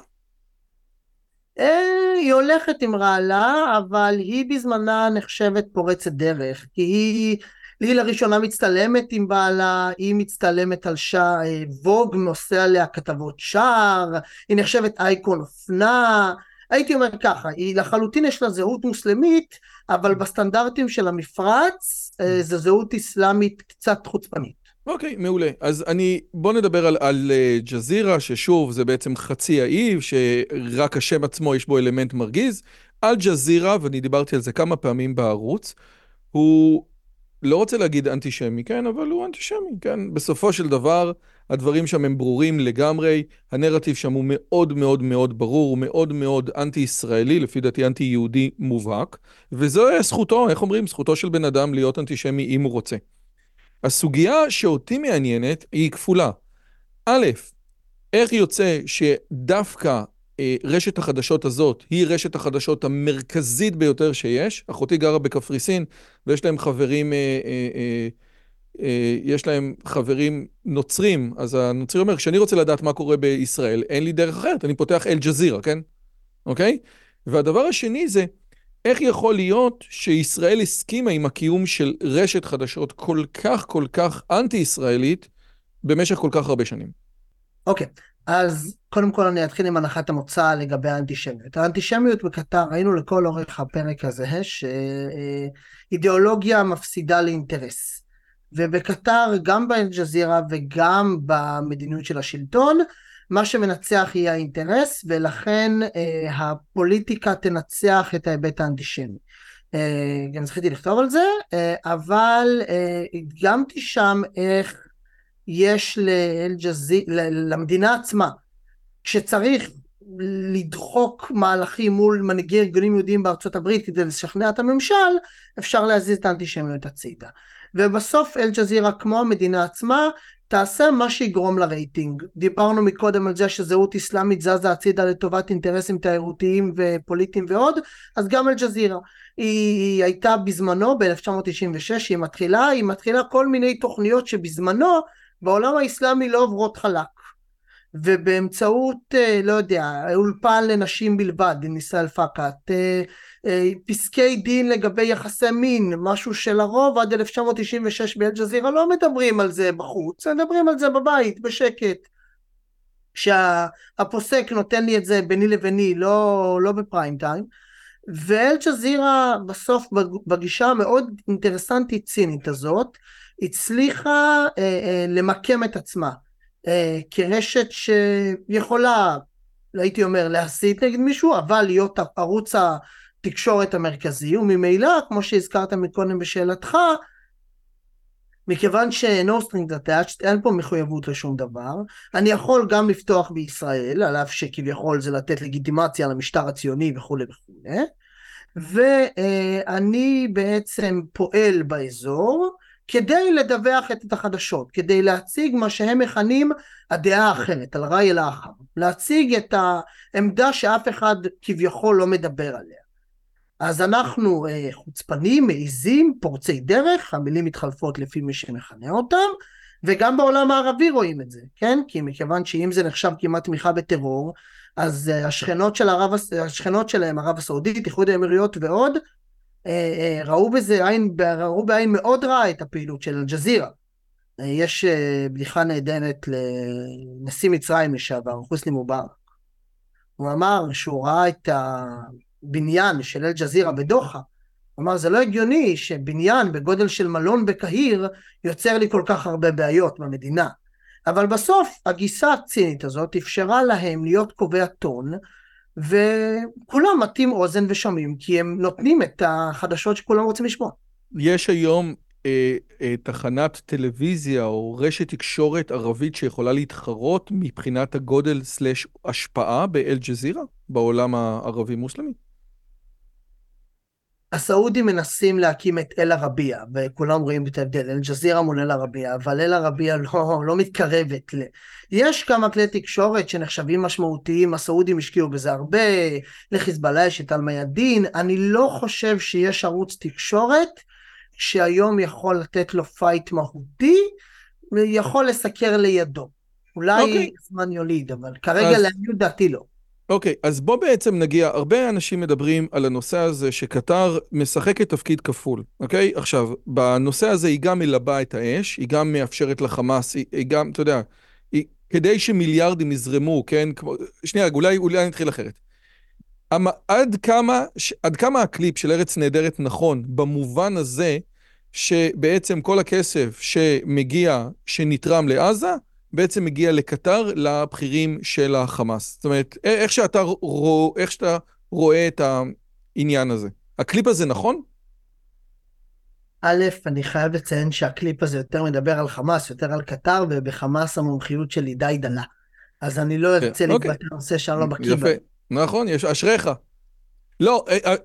אה, היא הולכת עם רעלה, אבל היא בזמנה נחשבת פורצת דרך, כי היא, היא לראשונה מצטלמת עם בעלה, היא מצטלמת על שער, ווג נושא עליה כתבות שער, היא נחשבת אייקון אופנה, הייתי אומר ככה, היא לחלוטין יש לה זהות מוסלמית, אבל בסטנדרטים של המפרץ, אה, זו זהות אסלאמית קצת חוצפנית. אוקיי, okay, מעולה. אז אני, בוא נדבר על, על uh, ג'זירה, ששוב, זה בעצם חצי האי, שרק השם עצמו יש בו אלמנט מרגיז. אל ג'זירה, ואני דיברתי על זה כמה פעמים בערוץ, הוא לא רוצה להגיד אנטישמי, כן, אבל הוא אנטישמי, כן. בסופו של דבר, הדברים שם הם ברורים לגמרי, הנרטיב שם הוא מאוד מאוד מאוד ברור, הוא מאוד מאוד אנטי-ישראלי, לפי דעתי אנטי-יהודי מובהק, וזו זכותו, איך אומרים? זכותו של בן אדם להיות אנטישמי אם הוא רוצה. הסוגיה שאותי מעניינת היא כפולה. א', איך יוצא שדווקא אה, רשת החדשות הזאת היא רשת החדשות המרכזית ביותר שיש? אחותי גרה בקפריסין ויש להם חברים, אה, אה, אה, אה, יש להם חברים נוצרים, אז הנוצרי אומר, כשאני רוצה לדעת מה קורה בישראל, אין לי דרך אחרת, אני פותח אל-ג'זירה, כן? אוקיי? והדבר השני זה, איך יכול להיות שישראל הסכימה עם הקיום של רשת חדשות כל כך כל כך אנטי-ישראלית במשך כל כך הרבה שנים? אוקיי, okay. אז קודם כל אני אתחיל עם הנחת המוצא לגבי האנטישמיות. האנטישמיות בקטר, ראינו לכל אורך הפרק הזה שאידיאולוגיה מפסידה לאינטרס. ובקטר, גם באל-ג'זירה וגם במדיניות של השלטון, מה שמנצח יהיה האינטרס, ולכן אה, הפוליטיקה תנצח את ההיבט האנטישמי. אה, גם זכיתי לכתוב על זה, אה, אבל אה, הדגמתי שם איך יש לאל-ג'זי, למדינה עצמה, כשצריך לדחוק מהלכים מול מנהיגי ארגונים יהודיים בארצות הברית כדי לשכנע את הממשל, אפשר להזיז את האנטישמיות הצידה. ובסוף אל-ג'זירה כמו המדינה עצמה תעשה מה שיגרום לרייטינג. דיברנו מקודם על זה שזהות אסלאמית זזה הצידה לטובת אינטרסים תיירותיים ופוליטיים ועוד, אז גם אל-ג'זירה. היא, הייתה בזמנו ב-1996, היא מתחילה, היא מתחילה כל מיני תוכניות שבזמנו בעולם האסלאמי לא עוברות חלק. ובאמצעות, אה, לא יודע, אולפן לנשים בלבד, עם ישראל פקאט, אה, פסקי דין לגבי יחסי מין, משהו שלרוב עד 1996 באל-ג'זירה לא מדברים על זה בחוץ, מדברים על זה בבית, בשקט. שהפוסק נותן לי את זה ביני לביני, לא, לא בפריים טיים. ואל-ג'זירה בסוף בגישה המאוד אינטרסנטית צינית הזאת, הצליחה אה, אה, למקם את עצמה אה, כרשת שיכולה, הייתי אומר, להסית נגד מישהו, אבל להיות ערוץ התקשורת המרכזי, וממילא, כמו שהזכרת מקודם בשאלתך, מכיוון ש-No strings attached, אין פה מחויבות לשום דבר, אני יכול גם לפתוח בישראל, על אף שכביכול זה לתת לגיטימציה למשטר הציוני וכולי וכולי, ואני בעצם פועל באזור, כדי לדווח את החדשות, כדי להציג מה שהם מכנים הדעה האחרת, על ראי אל-אחר, להציג את העמדה שאף אחד כביכול לא מדבר עליה. אז אנחנו אה, חוצפנים, מעיזים, פורצי דרך, המילים מתחלפות לפי מי שמכנה אותם, וגם בעולם הערבי רואים את זה, כן? כי מכיוון שאם זה נחשב כמעט תמיכה בטרור, אז אה, השכנות, של ערב, השכנות שלהם, ערב הסעודית, איחוד האמירויות ועוד, אה, אה, ראו בזה עין, ראו בעין מאוד רעה את הפעילות של אל-ג'זירה. אה, יש בדיחה נהדרת לנשיא מצרים לשעבר, חוסני מובארק. הוא אמר שהוא ראה את הבניין של אל-ג'זירה בדוחה, אמר זה לא הגיוני שבניין בגודל של מלון בקהיר יוצר לי כל כך הרבה בעיות במדינה. אבל בסוף הגיסה הצינית הזאת אפשרה להם להיות קובע טון וכולם מטים אוזן ושומעים, כי הם נותנים את החדשות שכולם רוצים לשמוע. יש היום אה, אה, תחנת טלוויזיה או רשת תקשורת ערבית שיכולה להתחרות מבחינת הגודל סלש השפעה באל-ג'זירה, בעולם הערבי-מוסלמי? הסעודים מנסים להקים את אל-ערבייה, וכולם רואים את ההבדל, אל-ג'זירה מול אל-ערבייה, אבל אל-ערבייה לא, לא מתקרבת ל... יש כמה כלי תקשורת שנחשבים משמעותיים, הסעודים השקיעו בזה הרבה, לחיזבאללה יש את אל-מיאדין, אני לא חושב שיש ערוץ תקשורת שהיום יכול לתת לו fight מהותי, ויכול לסקר לידו. אולי okay. אוקיי. זמן יגיד, אבל כרגע אז... לעניות דעתי לא. אוקיי, okay, אז בוא בעצם נגיע, הרבה אנשים מדברים על הנושא הזה שקטר משחקת תפקיד כפול, אוקיי? Okay? עכשיו, בנושא הזה היא גם מלבה את האש, היא גם מאפשרת לחמאס, היא, היא גם, אתה יודע, היא, כדי שמיליארדים יזרמו, כן? כמו, שנייה, אולי, אולי נתחיל אחרת. המ, עד, כמה, ש, עד כמה הקליפ של ארץ נהדרת נכון, במובן הזה שבעצם כל הכסף שמגיע, שנתרם לעזה, בעצם מגיע לקטאר, לבכירים של החמאס. זאת אומרת, איך שאתה, רואה, איך שאתה רואה את העניין הזה. הקליפ הזה נכון? א', אני חייב לציין שהקליפ הזה יותר מדבר על חמאס, יותר על קטאר, ובחמאס המומחיות שלי די דלה. אז אני לא ארצה okay. להתבטא בנושא שאני לא בקיא יפה, נכון, יש, אשריך. לא, אה, אה,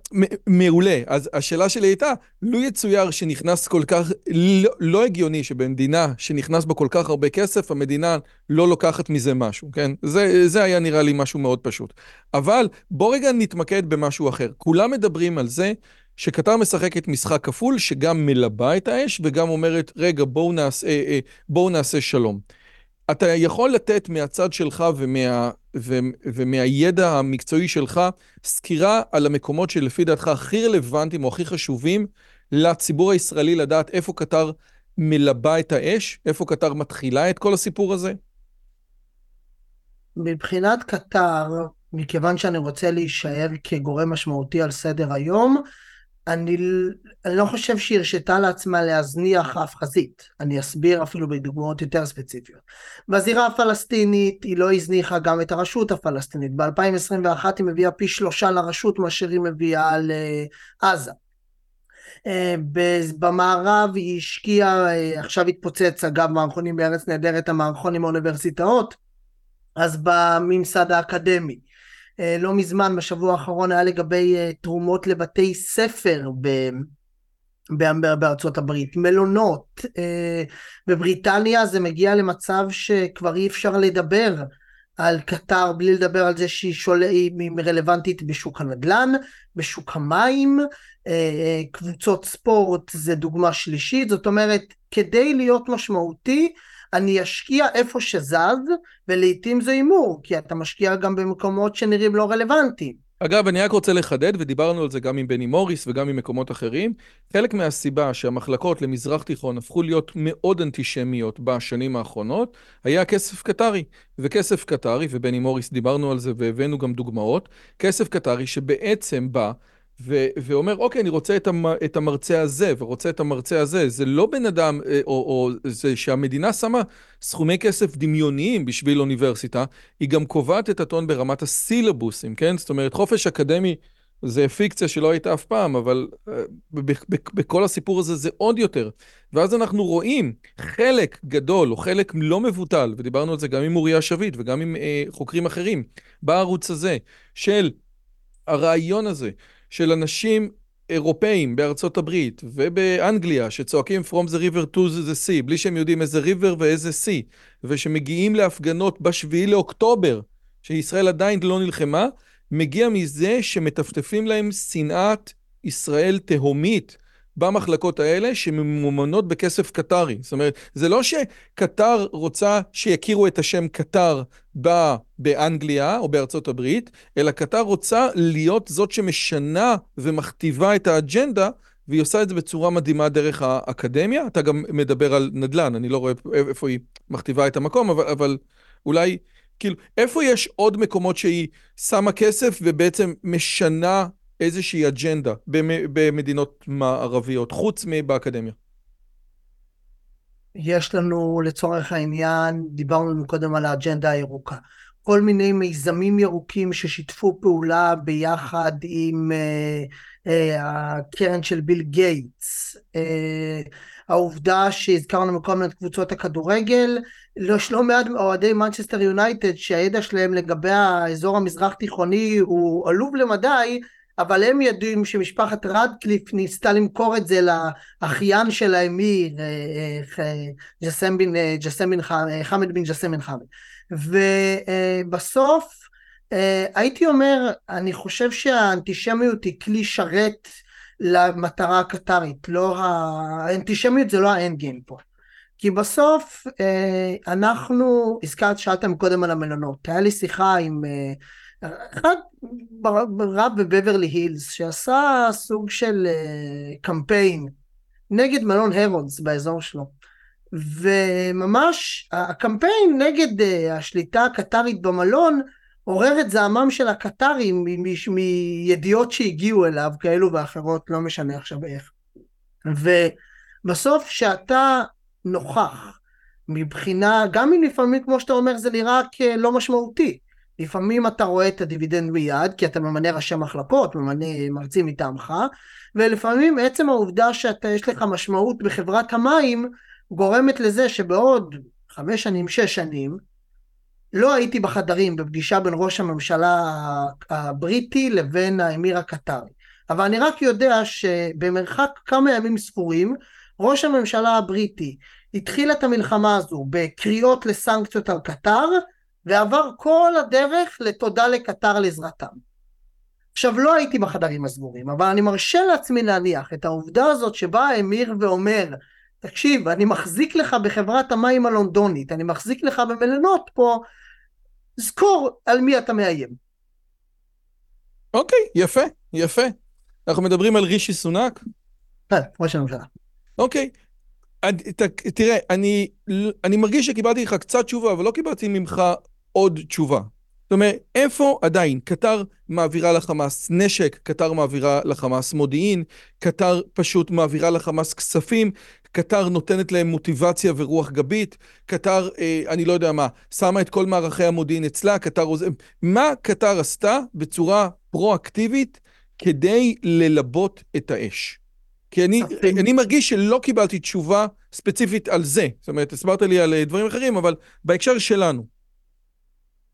מעולה. אז השאלה שלי הייתה, לו יצויר שנכנס כל כך, לא, לא הגיוני שבמדינה שנכנס בה כל כך הרבה כסף, המדינה לא לוקחת מזה משהו, כן? זה, זה היה נראה לי משהו מאוד פשוט. אבל בוא רגע נתמקד במשהו אחר. כולם מדברים על זה שקטר משחקת משחק כפול, שגם מלבה את האש וגם אומרת, רגע, בואו נעשה, אה, בוא נעשה שלום. אתה יכול לתת מהצד שלך ומה, ו, ומהידע המקצועי שלך סקירה על המקומות שלפי דעתך הכי רלוונטיים או הכי חשובים לציבור הישראלי לדעת איפה קטר מלבה את האש, איפה קטר מתחילה את כל הסיפור הזה? מבחינת קטר, מכיוון שאני רוצה להישאר כגורם משמעותי על סדר היום, אני, אני לא חושב שהיא הרשתה לעצמה להזניח אף חזית. אני אסביר אפילו בדוגמאות יותר ספציפיות. בזירה הפלסטינית היא לא הזניחה גם את הרשות הפלסטינית. ב-2021 היא מביאה פי שלושה לרשות מאשר היא מביאה לעזה. אה, במערב היא השקיעה, אה, עכשיו התפוצץ אגב מערכונים בארץ נהדרת המערכון עם האוניברסיטאות, אז בממסד האקדמי. אה, לא מזמן, בשבוע האחרון, היה לגבי אה, תרומות לבתי ספר בארצות הברית, מלונות, אה, בבריטניה זה מגיע למצב שכבר אי אפשר לדבר על קטר בלי לדבר על זה שהיא שול... רלוונטית בשוק הנדל"ן, בשוק המים, קבוצות ספורט זה דוגמה שלישית, זאת אומרת כדי להיות משמעותי אני אשקיע איפה שזז ולעיתים זה הימור כי אתה משקיע גם במקומות שנראים לא רלוונטיים אגב, אני רק רוצה לחדד, ודיברנו על זה גם עם בני מוריס וגם עם מקומות אחרים, חלק מהסיבה שהמחלקות למזרח תיכון הפכו להיות מאוד אנטישמיות בשנים האחרונות, היה כסף קטרי. וכסף קטרי, ובני מוריס דיברנו על זה והבאנו גם דוגמאות, כסף קטרי שבעצם בא ואומר, אוקיי, אני רוצה את, המ- את המרצה הזה, ורוצה את המרצה הזה. זה לא בן אדם, אה, או, או זה שהמדינה שמה סכומי כסף דמיוניים בשביל אוניברסיטה, היא גם קובעת את הטון ברמת הסילבוסים, כן? זאת אומרת, חופש אקדמי זה פיקציה שלא הייתה אף פעם, אבל uh, בכל הסיפור הזה זה עוד יותר. ואז אנחנו רואים חלק גדול, או חלק לא מבוטל, ודיברנו על זה גם עם אוריה שביט וגם עם uh, חוקרים אחרים, בערוץ הזה, של הרעיון הזה. של אנשים אירופאים בארצות הברית ובאנגליה שצועקים From the river to the sea, בלי שהם יודעים איזה river ואיזה sea, ושמגיעים להפגנות בשביעי לאוקטובר, שישראל עדיין לא נלחמה, מגיע מזה שמטפטפים להם שנאת ישראל תהומית. במחלקות האלה שממומנות בכסף קטרי. זאת אומרת, זה לא שקטר רוצה שיכירו את השם קטר באנגליה או בארצות הברית, אלא קטר רוצה להיות זאת שמשנה ומכתיבה את האג'נדה, והיא עושה את זה בצורה מדהימה דרך האקדמיה. אתה גם מדבר על נדל"ן, אני לא רואה איפה היא מכתיבה את המקום, אבל, אבל אולי, כאילו, איפה יש עוד מקומות שהיא שמה כסף ובעצם משנה איזושהי אג'נדה במדינות מערביות, חוץ מבאקדמיה? יש לנו לצורך העניין, דיברנו קודם על האג'נדה הירוקה. כל מיני מיזמים ירוקים ששיתפו פעולה ביחד עם uh, uh, הקרן של ביל גייטס. Uh, העובדה שהזכרנו מקודם את קבוצות הכדורגל, יש לא מעט אוהדי מנצ'סטר יונייטד שהידע שלהם לגבי האזור המזרח תיכוני הוא עלוב למדי, אבל הם יודעים שמשפחת רדקליף ניסתה למכור את זה לאחיין של האמיר, אה, אה, ג'סם בן, אה, חמד בן ג'סם בן חמד. ובסוף הייתי אומר, אני חושב שהאנטישמיות היא כלי שרת למטרה הקטרית, לא האנטישמיות זה לא האנד גיים פה. כי בסוף אנחנו, הזכרת, שאלתם קודם על המלונות, היה לי שיחה עם אחד רב בבברלי הילס שעשה סוג של uh, קמפיין נגד מלון הרודס באזור שלו. וממש הקמפיין נגד uh, השליטה הקטרית במלון עורר את זעמם של הקטרים מידיעות שהגיעו אליו כאלו ואחרות לא משנה עכשיו איך. ובסוף שאתה נוכח מבחינה גם אם לפעמים כמו שאתה אומר זה נראה כלא משמעותי לפעמים אתה רואה את הדיבידנד מיד, כי אתה ממנה ראשי מחלקות, ממנה מרצים מטעמך, ולפעמים עצם העובדה שאתה יש לך משמעות בחברת המים, גורמת לזה שבעוד חמש שנים, שש שנים, לא הייתי בחדרים בפגישה בין ראש הממשלה הבריטי לבין האמיר הקטרי. אבל אני רק יודע שבמרחק כמה ימים ספורים, ראש הממשלה הבריטי התחיל את המלחמה הזו בקריאות לסנקציות על קטר, ועבר כל הדרך לתודה לקטר על עזרתם. עכשיו לא הייתי בחדרים הסגורים, אבל אני מרשה לעצמי להניח את העובדה הזאת שבא האמיר ואומר, תקשיב, אני מחזיק לך בחברת המים הלונדונית, אני מחזיק לך במלונות פה, זכור על מי אתה מאיים. אוקיי, יפה, יפה. אנחנו מדברים על רישי סונאק? כן, ראש הממשלה. אוקיי. תראה, אני, אני מרגיש שקיבלתי לך קצת תשובה, אבל לא קיבלתי ממך עוד תשובה. זאת אומרת, איפה עדיין קטר מעבירה לחמאס נשק, קטר מעבירה לחמאס מודיעין, קטר פשוט מעבירה לחמאס כספים, קטר נותנת להם מוטיבציה ורוח גבית, קטר, אה, אני לא יודע מה, שמה את כל מערכי המודיעין אצלה, קטר... מה קטר עשתה בצורה פרואקטיבית כדי ללבות את האש? כי אני, אני מרגיש שלא קיבלתי תשובה ספציפית על זה. זאת אומרת, הסברת לי על דברים אחרים, אבל בהקשר שלנו.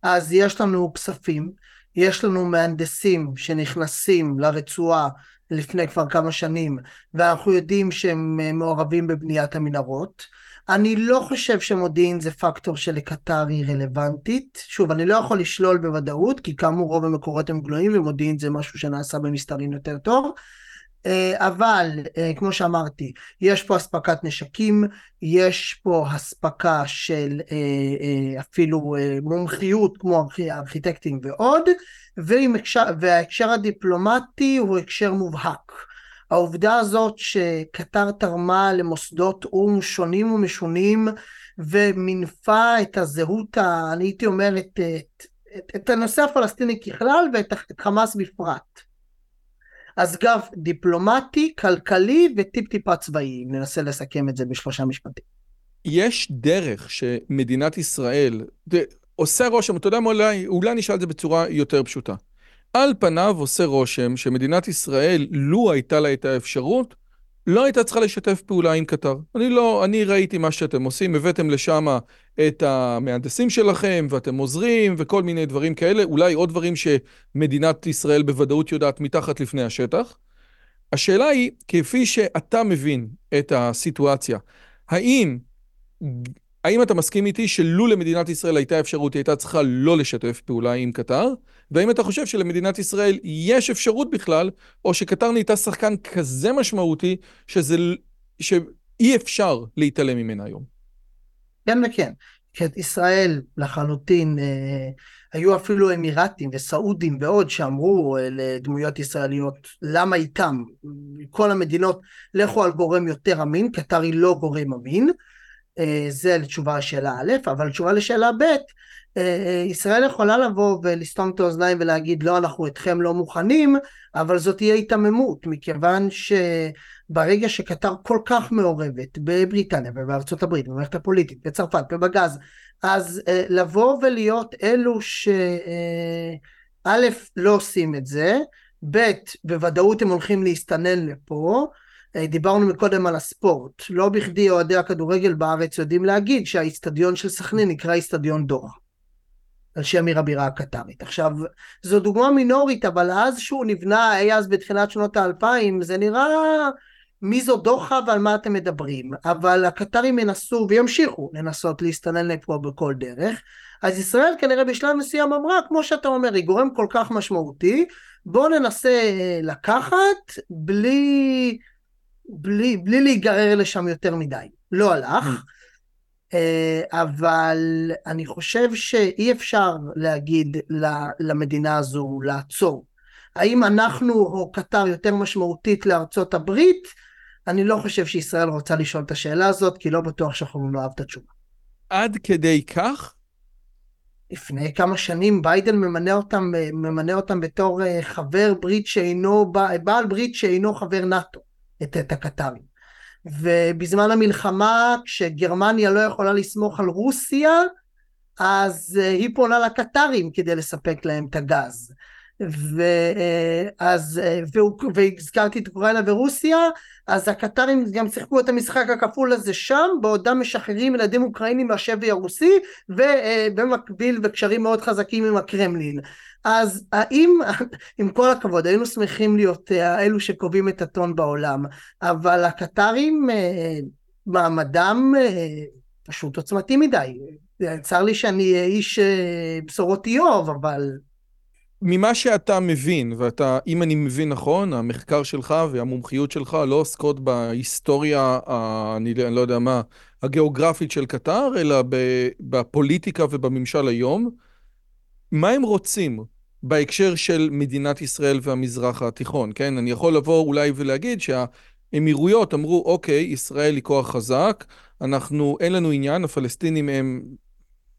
אז יש לנו כספים, יש לנו מהנדסים שנכנסים לרצועה לפני כבר כמה שנים, ואנחנו יודעים שהם מעורבים בבניית המנהרות. אני לא חושב שמודיעין זה פקטור שלקטר היא רלוונטית. שוב, אני לא יכול לשלול בוודאות, כי כאמור רוב המקורות הם גלויים, ומודיעין זה משהו שנעשה במסתרים יותר טוב. אה, אבל אה, כמו שאמרתי, יש פה אספקת נשקים, יש פה אספקה של אה, אפילו מומחיות כמו ארכיטקטים ועוד, וההקשר הדיפלומטי הוא הקשר מובהק. העובדה הזאת שקטר תרמה למוסדות או"ם שונים ומשונים ומינפה את הזהות, ה, אני הייתי אומר, את, את, את, את הנושא הפלסטיני ככלל ואת חמאס בפרט. אז גב דיפלומטי, כלכלי וטיפ טיפה צבאי, ננסה לסכם את זה בשלושה משפטים. יש דרך שמדינת ישראל, עושה רושם, אתה יודע מה, אולי, אולי נשאל את זה בצורה יותר פשוטה. על פניו עושה רושם שמדינת ישראל, לו הייתה לה את האפשרות, לא הייתה צריכה לשתף פעולה עם קטר. אני לא, אני ראיתי מה שאתם עושים, הבאתם לשם את המהנדסים שלכם, ואתם עוזרים, וכל מיני דברים כאלה, אולי עוד דברים שמדינת ישראל בוודאות יודעת מתחת לפני השטח. השאלה היא, כפי שאתה מבין את הסיטואציה, האם האם אתה מסכים איתי שלו למדינת ישראל הייתה אפשרות, היא הייתה צריכה לא לשתף פעולה עם קטר? והאם אתה חושב שלמדינת ישראל יש אפשרות בכלל, או שקטר נהייתה שחקן כזה משמעותי, שזה, שאי אפשר להתעלם ממנה היום? כן וכן. את ישראל לחלוטין, אה, היו אפילו אמירתים וסעודים ועוד שאמרו אה, לדמויות ישראליות למה איתם, כל המדינות לכו על גורם יותר אמין, קטר היא לא גורם אמין, זה לתשובה לשאלה א', אבל לתשובה לשאלה ב', אה, אה, ישראל יכולה לבוא ולסתום את האוזניים ולהגיד לא אנחנו אתכם לא מוכנים, אבל זאת תהיה היתממות, מכיוון שברגע שקטר כל כך מעורבת בבריטניה ובארצות הברית, במערכת הפוליטית, בצרפת ובגז, אז לבוא ולהיות אלו שא' לא עושים את זה, ב' בוודאות הם הולכים להסתנן לפה, אה, דיברנו מקודם על הספורט, לא בכדי אוהדי הכדורגל בארץ יודעים להגיד שהאיצטדיון של סכנין נקרא איצטדיון דור, על שם עיר הבירה הקטרית. עכשיו, זו דוגמה מינורית, אבל אז שהוא נבנה, אי אז בתחילת שנות האלפיים, זה נראה מי זו דוחה ועל מה אתם מדברים, אבל הקטרים ינסו וימשיכו לנסות להסתנן לפה בכל דרך, אז ישראל כנראה בשלב מסוים אמרה, כמו שאתה אומר, היא גורם כל כך משמעותי, בואו ננסה לקחת בלי... בלי, בלי להיגרר לשם יותר מדי. לא הלך, אה, אבל אני חושב שאי אפשר להגיד למדינה הזו לעצור. האם אנחנו או קטר יותר משמעותית לארצות הברית? אני לא חושב שישראל רוצה לשאול את השאלה הזאת, כי לא בטוח שאנחנו נאהב את התשובה. עד כדי כך? לפני כמה שנים ביידן ממנה אותם, ממנה אותם בתור אה, חבר ברית שאינו, בעל ברית שאינו חבר נאט"ו. את, את הקטרים. ובזמן המלחמה, כשגרמניה לא יכולה לסמוך על רוסיה, אז uh, היא פונה לקטרים כדי לספק להם את הגז. ואז, uh, והזכרתי את אוקראינה ורוסיה, אז הקטרים גם שיחקו את המשחק הכפול הזה שם, בעודם משחררים ילדים אוקראינים מהשבי הרוסי, ובמקביל בקשרים מאוד חזקים עם הקרמלין. אז האם, <laughs> עם כל הכבוד, היינו שמחים להיות אה, אלו שקובעים את הטון בעולם, אבל הקטרים, אה, מעמדם אה, פשוט עוצמתי מדי. צר לי שאני איש בשורות איוב, אבל... ממה שאתה מבין, ואתה, אם אני מבין נכון, המחקר שלך והמומחיות שלך לא עוסקות בהיסטוריה, אני לא יודע מה, הגיאוגרפית של קטר, אלא בפוליטיקה ובממשל היום. מה הם רוצים? בהקשר של מדינת ישראל והמזרח התיכון, כן? אני יכול לבוא אולי ולהגיד שהאמירויות אמרו, אוקיי, ישראל היא כוח חזק, אנחנו, אין לנו עניין, הפלסטינים הם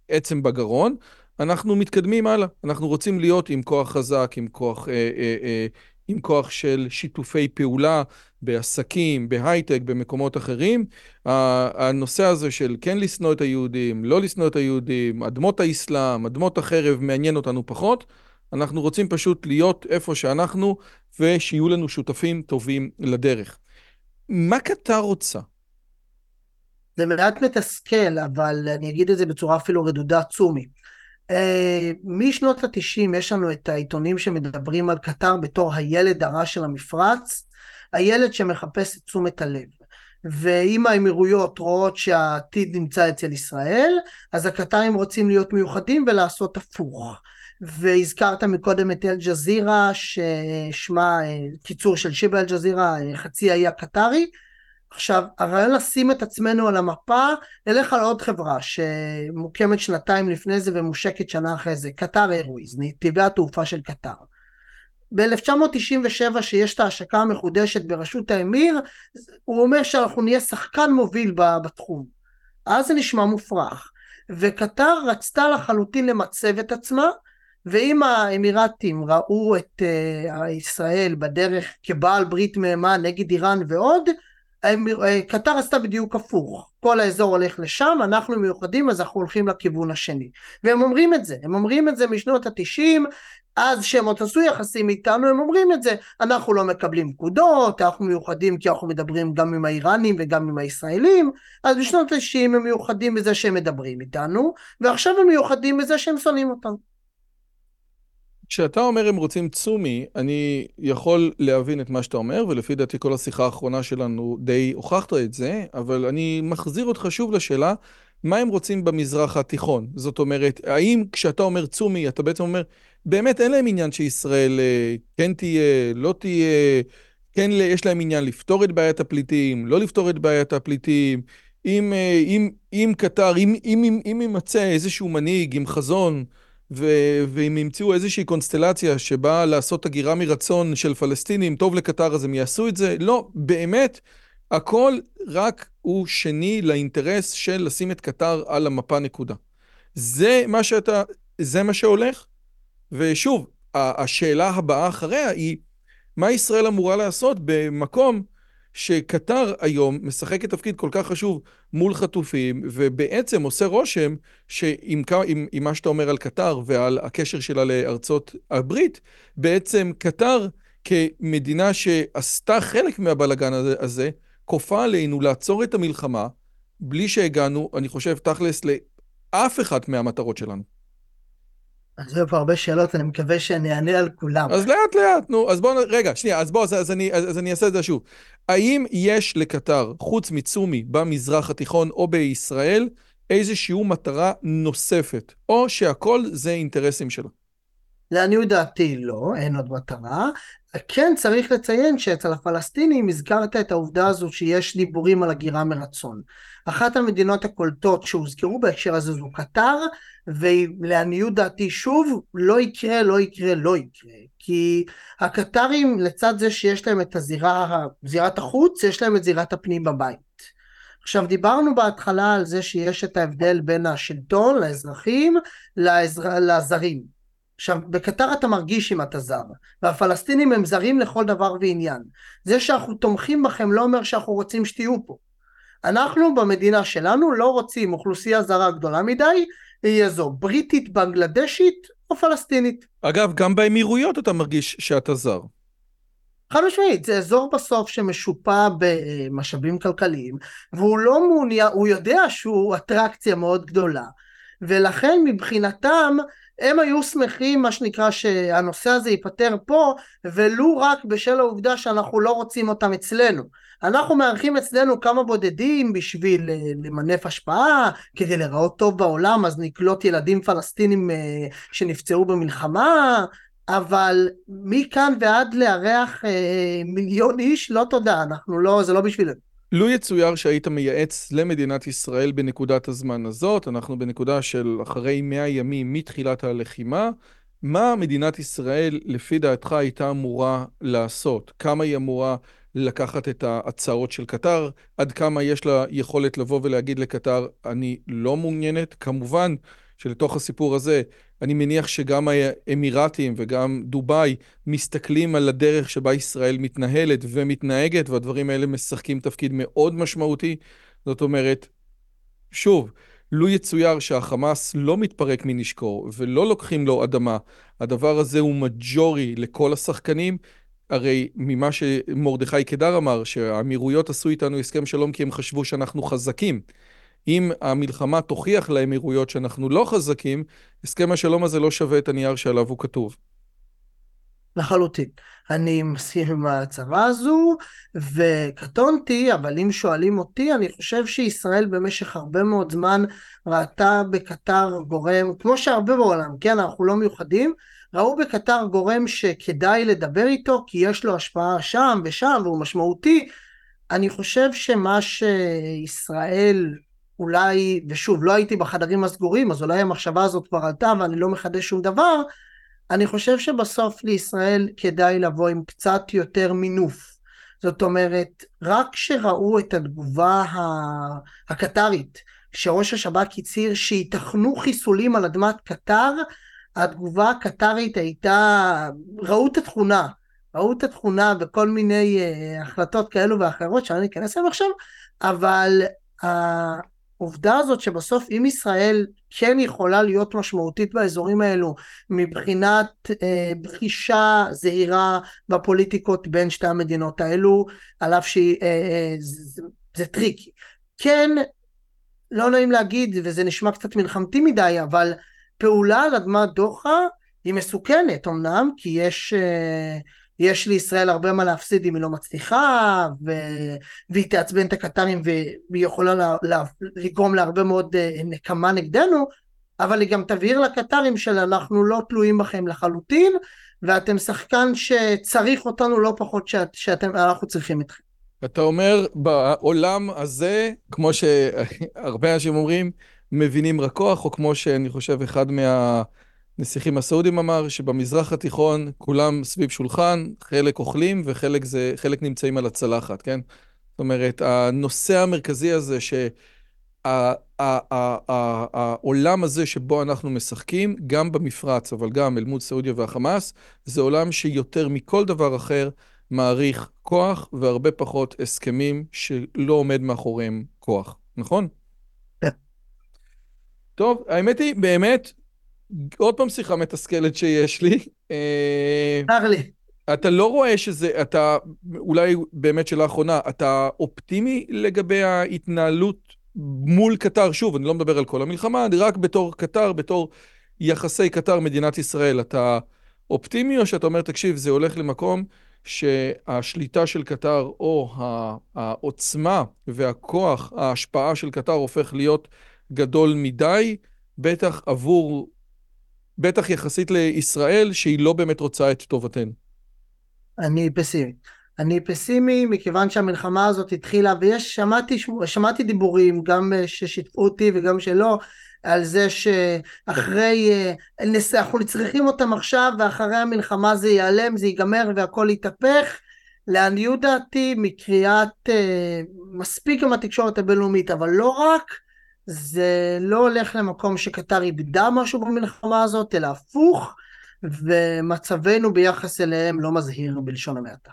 עצם בגרון, אנחנו מתקדמים הלאה, אנחנו רוצים להיות עם כוח חזק, עם כוח, אה, אה, אה, עם כוח של שיתופי פעולה בעסקים, בהייטק, במקומות אחרים. הנושא הזה של כן לשנוא את היהודים, לא לשנוא את היהודים, אדמות האסלאם, אדמות החרב, מעניין אותנו פחות. אנחנו רוצים פשוט להיות איפה שאנחנו, ושיהיו לנו שותפים טובים לדרך. מה קטר רוצה? זה מעט מתסכל, אבל אני אגיד את זה בצורה אפילו רדודה צומי. משנות התשעים יש לנו את העיתונים שמדברים על קטר בתור הילד הרע של המפרץ, הילד שמחפש את תשומת הלב. ואם האמירויות רואות שהעתיד נמצא אצל ישראל, אז הקטרים רוצים להיות מיוחדים ולעשות הפוך. והזכרת מקודם את אל-ג'זירה, ששמה קיצור של שיבה אל-ג'זירה, חצי האי הקטרי. עכשיו, הרעיון לשים את עצמנו על המפה, נלך על עוד חברה שמוקמת שנתיים לפני זה ומושקת שנה אחרי זה, קטר איירוויז, נתיבי התעופה של קטר. ב-1997 שיש את ההשקה המחודשת בראשות האמיר, הוא אומר שאנחנו נהיה שחקן מוביל בתחום. אז זה נשמע מופרך. וקטר רצתה לחלוטין למצב את עצמה, ואם האמירתים ראו את uh, ישראל בדרך כבעל ברית מהימן נגד איראן ועוד, קטר עשתה בדיוק הפוך. כל האזור הולך לשם, אנחנו מיוחדים אז אנחנו הולכים לכיוון השני. והם אומרים את זה, הם אומרים את זה משנות התשעים, אז שהם עוד עשו יחסים איתנו, הם אומרים את זה, אנחנו לא מקבלים פקודות, אנחנו מיוחדים כי אנחנו מדברים גם עם האיראנים וגם עם הישראלים, אז בשנות ה-90 הם מיוחדים בזה שהם מדברים איתנו, ועכשיו הם מיוחדים בזה שהם שונאים אותנו. כשאתה אומר הם רוצים צומי, אני יכול להבין את מה שאתה אומר, ולפי דעתי כל השיחה האחרונה שלנו די הוכחת את זה, אבל אני מחזיר אותך שוב לשאלה, מה הם רוצים במזרח התיכון? זאת אומרת, האם כשאתה אומר צומי, אתה בעצם אומר, באמת אין להם עניין שישראל אה, כן תהיה, לא תהיה, כן יש להם עניין לפתור את בעיית הפליטים, לא לפתור את בעיית הפליטים, אם, אה, אם, אם קטר, אם, אם, אם, אם יימצא איזשהו מנהיג עם חזון, ואם ימצאו איזושהי קונסטלציה שבאה לעשות הגירה מרצון של פלסטינים, טוב לקטר אז הם יעשו את זה. לא, באמת, הכל רק הוא שני לאינטרס של לשים את קטר על המפה נקודה. זה מה שאתה, זה מה שהולך. ושוב, השאלה הבאה אחריה היא, מה ישראל אמורה לעשות במקום שקטר היום משחקת תפקיד כל כך חשוב מול חטופים, ובעצם עושה רושם שעם עם, עם מה שאתה אומר על קטר ועל הקשר שלה לארצות הברית, בעצם קטר כמדינה שעשתה חלק מהבלגן הזה, הזה כופה עלינו לעצור את המלחמה, בלי שהגענו, אני חושב, תכלס, לאף אחת מהמטרות שלנו. אז היו פה הרבה שאלות, אני מקווה שאני אענה על כולם. אז לאט לאט, נו, אז בואו, רגע, שנייה, אז בואו, אז, אז, אני, אז, אז אני אעשה את זה שוב. האם יש לקטר, חוץ מצומי במזרח התיכון או בישראל, איזושהי מטרה נוספת, או שהכל זה אינטרסים שלה? לעניות דעתי לא, אין עוד מטרה. כן צריך לציין שאצל הפלסטינים הזכרת את העובדה הזו שיש דיבורים על הגירה מרצון. אחת המדינות הקולטות שהוזכרו בהקשר הזה זו קטר, ולעניות דעתי שוב, לא יקרה, לא יקרה, לא יקרה. כי הקטרים לצד זה שיש להם את הזירה, זירת החוץ, יש להם את זירת הפנים בבית. עכשיו דיברנו בהתחלה על זה שיש את ההבדל בין השלטון לאזרחים לעזר, לזרים. עכשיו, בקטר אתה מרגיש אם אתה זר, והפלסטינים הם זרים לכל דבר ועניין. זה שאנחנו תומכים בכם לא אומר שאנחנו רוצים שתהיו פה. אנחנו במדינה שלנו לא רוצים אוכלוסייה זרה גדולה מדי, יהיה זו בריטית, בנגלדשית או פלסטינית. אגב, גם באמירויות אתה מרגיש שאתה זר. חד משמעית, זה אזור בסוף שמשופע במשאבים כלכליים, והוא לא מעוניין, הוא יודע שהוא אטרקציה מאוד גדולה, ולכן מבחינתם הם היו שמחים, מה שנקרא, שהנושא הזה ייפתר פה, ולו רק בשל העובדה שאנחנו לא רוצים אותם אצלנו. אנחנו מארחים אצלנו כמה בודדים בשביל אה, למנף השפעה, כדי להיראות טוב בעולם, אז נקלוט ילדים פלסטינים אה, שנפצעו במלחמה, אבל מכאן ועד לארח אה, מיליון איש, לא תודה, אנחנו לא, זה לא בשבילנו. לו יצויר שהיית מייעץ למדינת ישראל בנקודת הזמן הזאת, אנחנו בנקודה של אחרי 100 ימים מתחילת הלחימה, מה מדינת ישראל לפי דעתך הייתה אמורה לעשות? כמה היא אמורה לקחת את ההצעות של קטר? עד כמה יש לה יכולת לבוא ולהגיד לקטר, אני לא מעוניינת? כמובן שלתוך הסיפור הזה אני מניח שגם האמירתים וגם דובאי מסתכלים על הדרך שבה ישראל מתנהלת ומתנהגת, והדברים האלה משחקים תפקיד מאוד משמעותי. זאת אומרת, שוב, לו יצויר שהחמאס לא מתפרק מנשקו ולא לוקחים לו אדמה, הדבר הזה הוא מג'ורי לכל השחקנים. הרי ממה שמרדכי קדר אמר, שהאמירויות עשו איתנו הסכם שלום כי הם חשבו שאנחנו חזקים. אם המלחמה תוכיח לאמירויות שאנחנו לא חזקים, הסכם השלום הזה לא שווה את הנייר שעליו הוא כתוב. לחלוטין. אני מסכים עם ההצהרה הזו, וקטונתי, אבל אם שואלים אותי, אני חושב שישראל במשך הרבה מאוד זמן ראתה בקטר גורם, כמו שהרבה בעולם, כן, אנחנו לא מיוחדים, ראו בקטר גורם שכדאי לדבר איתו, כי יש לו השפעה שם ושם, והוא משמעותי. אני חושב שמה שישראל אולי, ושוב, לא הייתי בחדרים הסגורים, אז אולי המחשבה הזאת כבר עלתה ואני לא מחדש שום דבר, אני חושב שבסוף לישראל כדאי לבוא עם קצת יותר מינוף. זאת אומרת, רק כשראו את התגובה הקטרית, שראש השב"כ הצהיר שייתכנו חיסולים על אדמת קטר, התגובה הקטרית הייתה, ראו את התכונה, ראו את התכונה בכל מיני uh, החלטות כאלו ואחרות שאני אכנס אליהן עכשיו, אבל uh, העובדה הזאת שבסוף אם ישראל כן יכולה להיות משמעותית באזורים האלו מבחינת אה, בחישה זהירה בפוליטיקות בין שתי המדינות האלו, על אף שהיא, אה, אה, זה, זה טריקי. כן, לא נעים להגיד, וזה נשמע קצת מלחמתי מדי, אבל פעולה על אדמת דוחה היא מסוכנת אמנם, כי יש... אה, יש לישראל הרבה מה להפסיד אם היא לא מצליחה, ו... והיא תעצבן את הקטרים והיא יכולה לה... לה... לגרום להרבה מאוד אה, נקמה נגדנו, אבל היא גם תבהיר לקטרים שאנחנו לא תלויים בכם לחלוטין, ואתם שחקן שצריך אותנו לא פחות שאת... שאתם, אנחנו צריכים אתכם. אתה אומר, בעולם הזה, כמו שהרבה אנשים אומרים, מבינים רק כוח, או כמו שאני חושב אחד מה... נסיכים הסעודים אמר שבמזרח התיכון כולם סביב שולחן, חלק אוכלים וחלק זה, חלק נמצאים על הצלחת, כן? זאת אומרת, הנושא המרכזי הזה שהעולם הזה שבו אנחנו משחקים, גם במפרץ, אבל גם אל מול סעודיה והחמאס, זה עולם שיותר מכל דבר אחר מעריך כוח והרבה פחות הסכמים שלא עומד מאחוריהם כוח, נכון? כן. טוב, האמת היא, באמת, עוד פעם שיחה מתסכלת שיש לי. צר אה, לי. אתה לא רואה שזה, אתה, אולי באמת שאלה אחרונה, אתה אופטימי לגבי ההתנהלות מול קטר? שוב, אני לא מדבר על כל המלחמה, אני רק בתור קטר, בתור יחסי קטר מדינת ישראל. אתה אופטימי או שאתה אומר, תקשיב, זה הולך למקום שהשליטה של קטר או העוצמה והכוח, ההשפעה של קטר הופך להיות גדול מדי, בטח עבור בטח יחסית לישראל, שהיא לא באמת רוצה את טובתנו. אני פסימי. אני פסימי מכיוון שהמלחמה הזאת התחילה, ויש, שמעתי, שמעתי דיבורים, גם ששיתפו אותי וגם שלא, על זה שאחרי, אנחנו צריכים אותם עכשיו, ואחרי המלחמה זה ייעלם, זה ייגמר והכל יתהפך. לעניות דעתי, מקריאת מספיק עם התקשורת הבינלאומית, אבל לא רק, זה לא הולך למקום שקטר איבדה משהו במלחמה הזאת, אלא הפוך, ומצבנו ביחס אליהם לא מזהיר בלשון המעטה.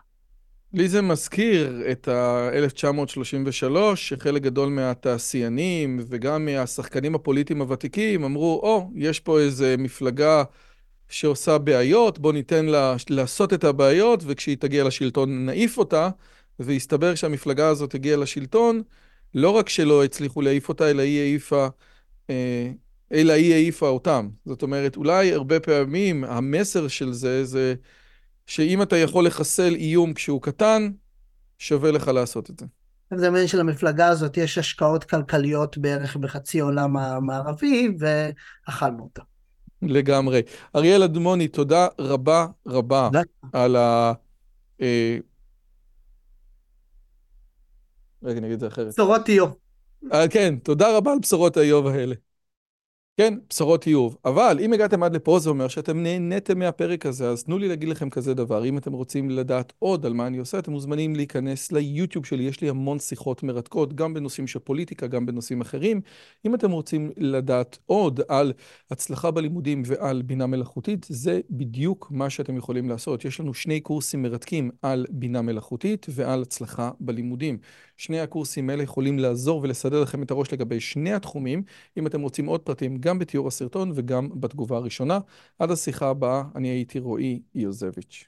לי זה מזכיר את ה-1933, שחלק גדול מהתעשיינים וגם מהשחקנים הפוליטיים הוותיקים אמרו, או, oh, יש פה איזה מפלגה שעושה בעיות, בוא ניתן לה לעשות את הבעיות, וכשהיא תגיע לשלטון נעיף אותה, והסתבר שהמפלגה הזאת הגיעה לשלטון, לא רק שלא הצליחו להעיף אותה, אלא היא העיפה, אה, אלא היא העיפה אותם. זאת אומרת, אולי הרבה פעמים המסר של זה, זה שאם אתה יכול לחסל איום כשהוא קטן, שווה לך לעשות את זה. זה מעניין שלמפלגה הזאת יש השקעות כלכליות בערך בחצי עולם המערבי, ואכלנו אותה. לגמרי. אריאל אדמוני, תודה רבה רבה על ה... רגע, אני אגיד את זה אחרת. בשורות איוב. אה, כן, תודה רבה על בשורות האיוב האלה. כן, בשורות איוב. אבל אם הגעתם עד לפה זה אומר שאתם נהניתם מהפרק הזה, אז תנו לי להגיד לכם כזה דבר. אם אתם רוצים לדעת עוד על מה אני עושה, אתם מוזמנים להיכנס ליוטיוב שלי. יש לי המון שיחות מרתקות, גם בנושאים של פוליטיקה, גם בנושאים אחרים. אם אתם רוצים לדעת עוד על הצלחה בלימודים ועל בינה מלאכותית, זה בדיוק מה שאתם יכולים לעשות. יש לנו שני קורסים מרתקים על בינה מלאכותית ועל הצלחה בלימודים. שני הקורסים האלה יכולים לעזור ולסדר לכם את הראש לגבי שני התחומים. אם אתם רוצים עוד פרטים, גם בתיאור הסרטון וגם בתגובה הראשונה. עד השיחה הבאה, אני הייתי רועי יוזביץ'.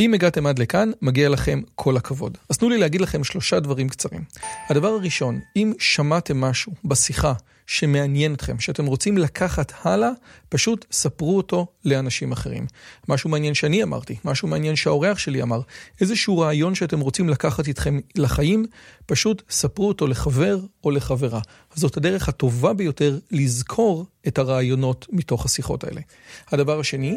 אם הגעתם עד לכאן, מגיע לכם כל הכבוד. אז תנו לי להגיד לכם שלושה דברים קצרים. הדבר הראשון, אם שמעתם משהו בשיחה שמעניין אתכם, שאתם רוצים לקחת הלאה, פשוט ספרו אותו לאנשים אחרים. משהו מעניין שאני אמרתי, משהו מעניין שהאורח שלי אמר, איזשהו רעיון שאתם רוצים לקחת איתכם לחיים, פשוט ספרו אותו לחבר או לחברה. זאת הדרך הטובה ביותר לזכור את הרעיונות מתוך השיחות האלה. הדבר השני,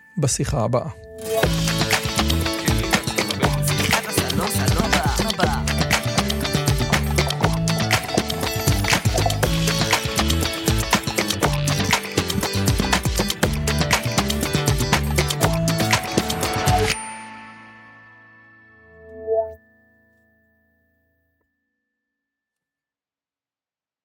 בשיחה הבאה.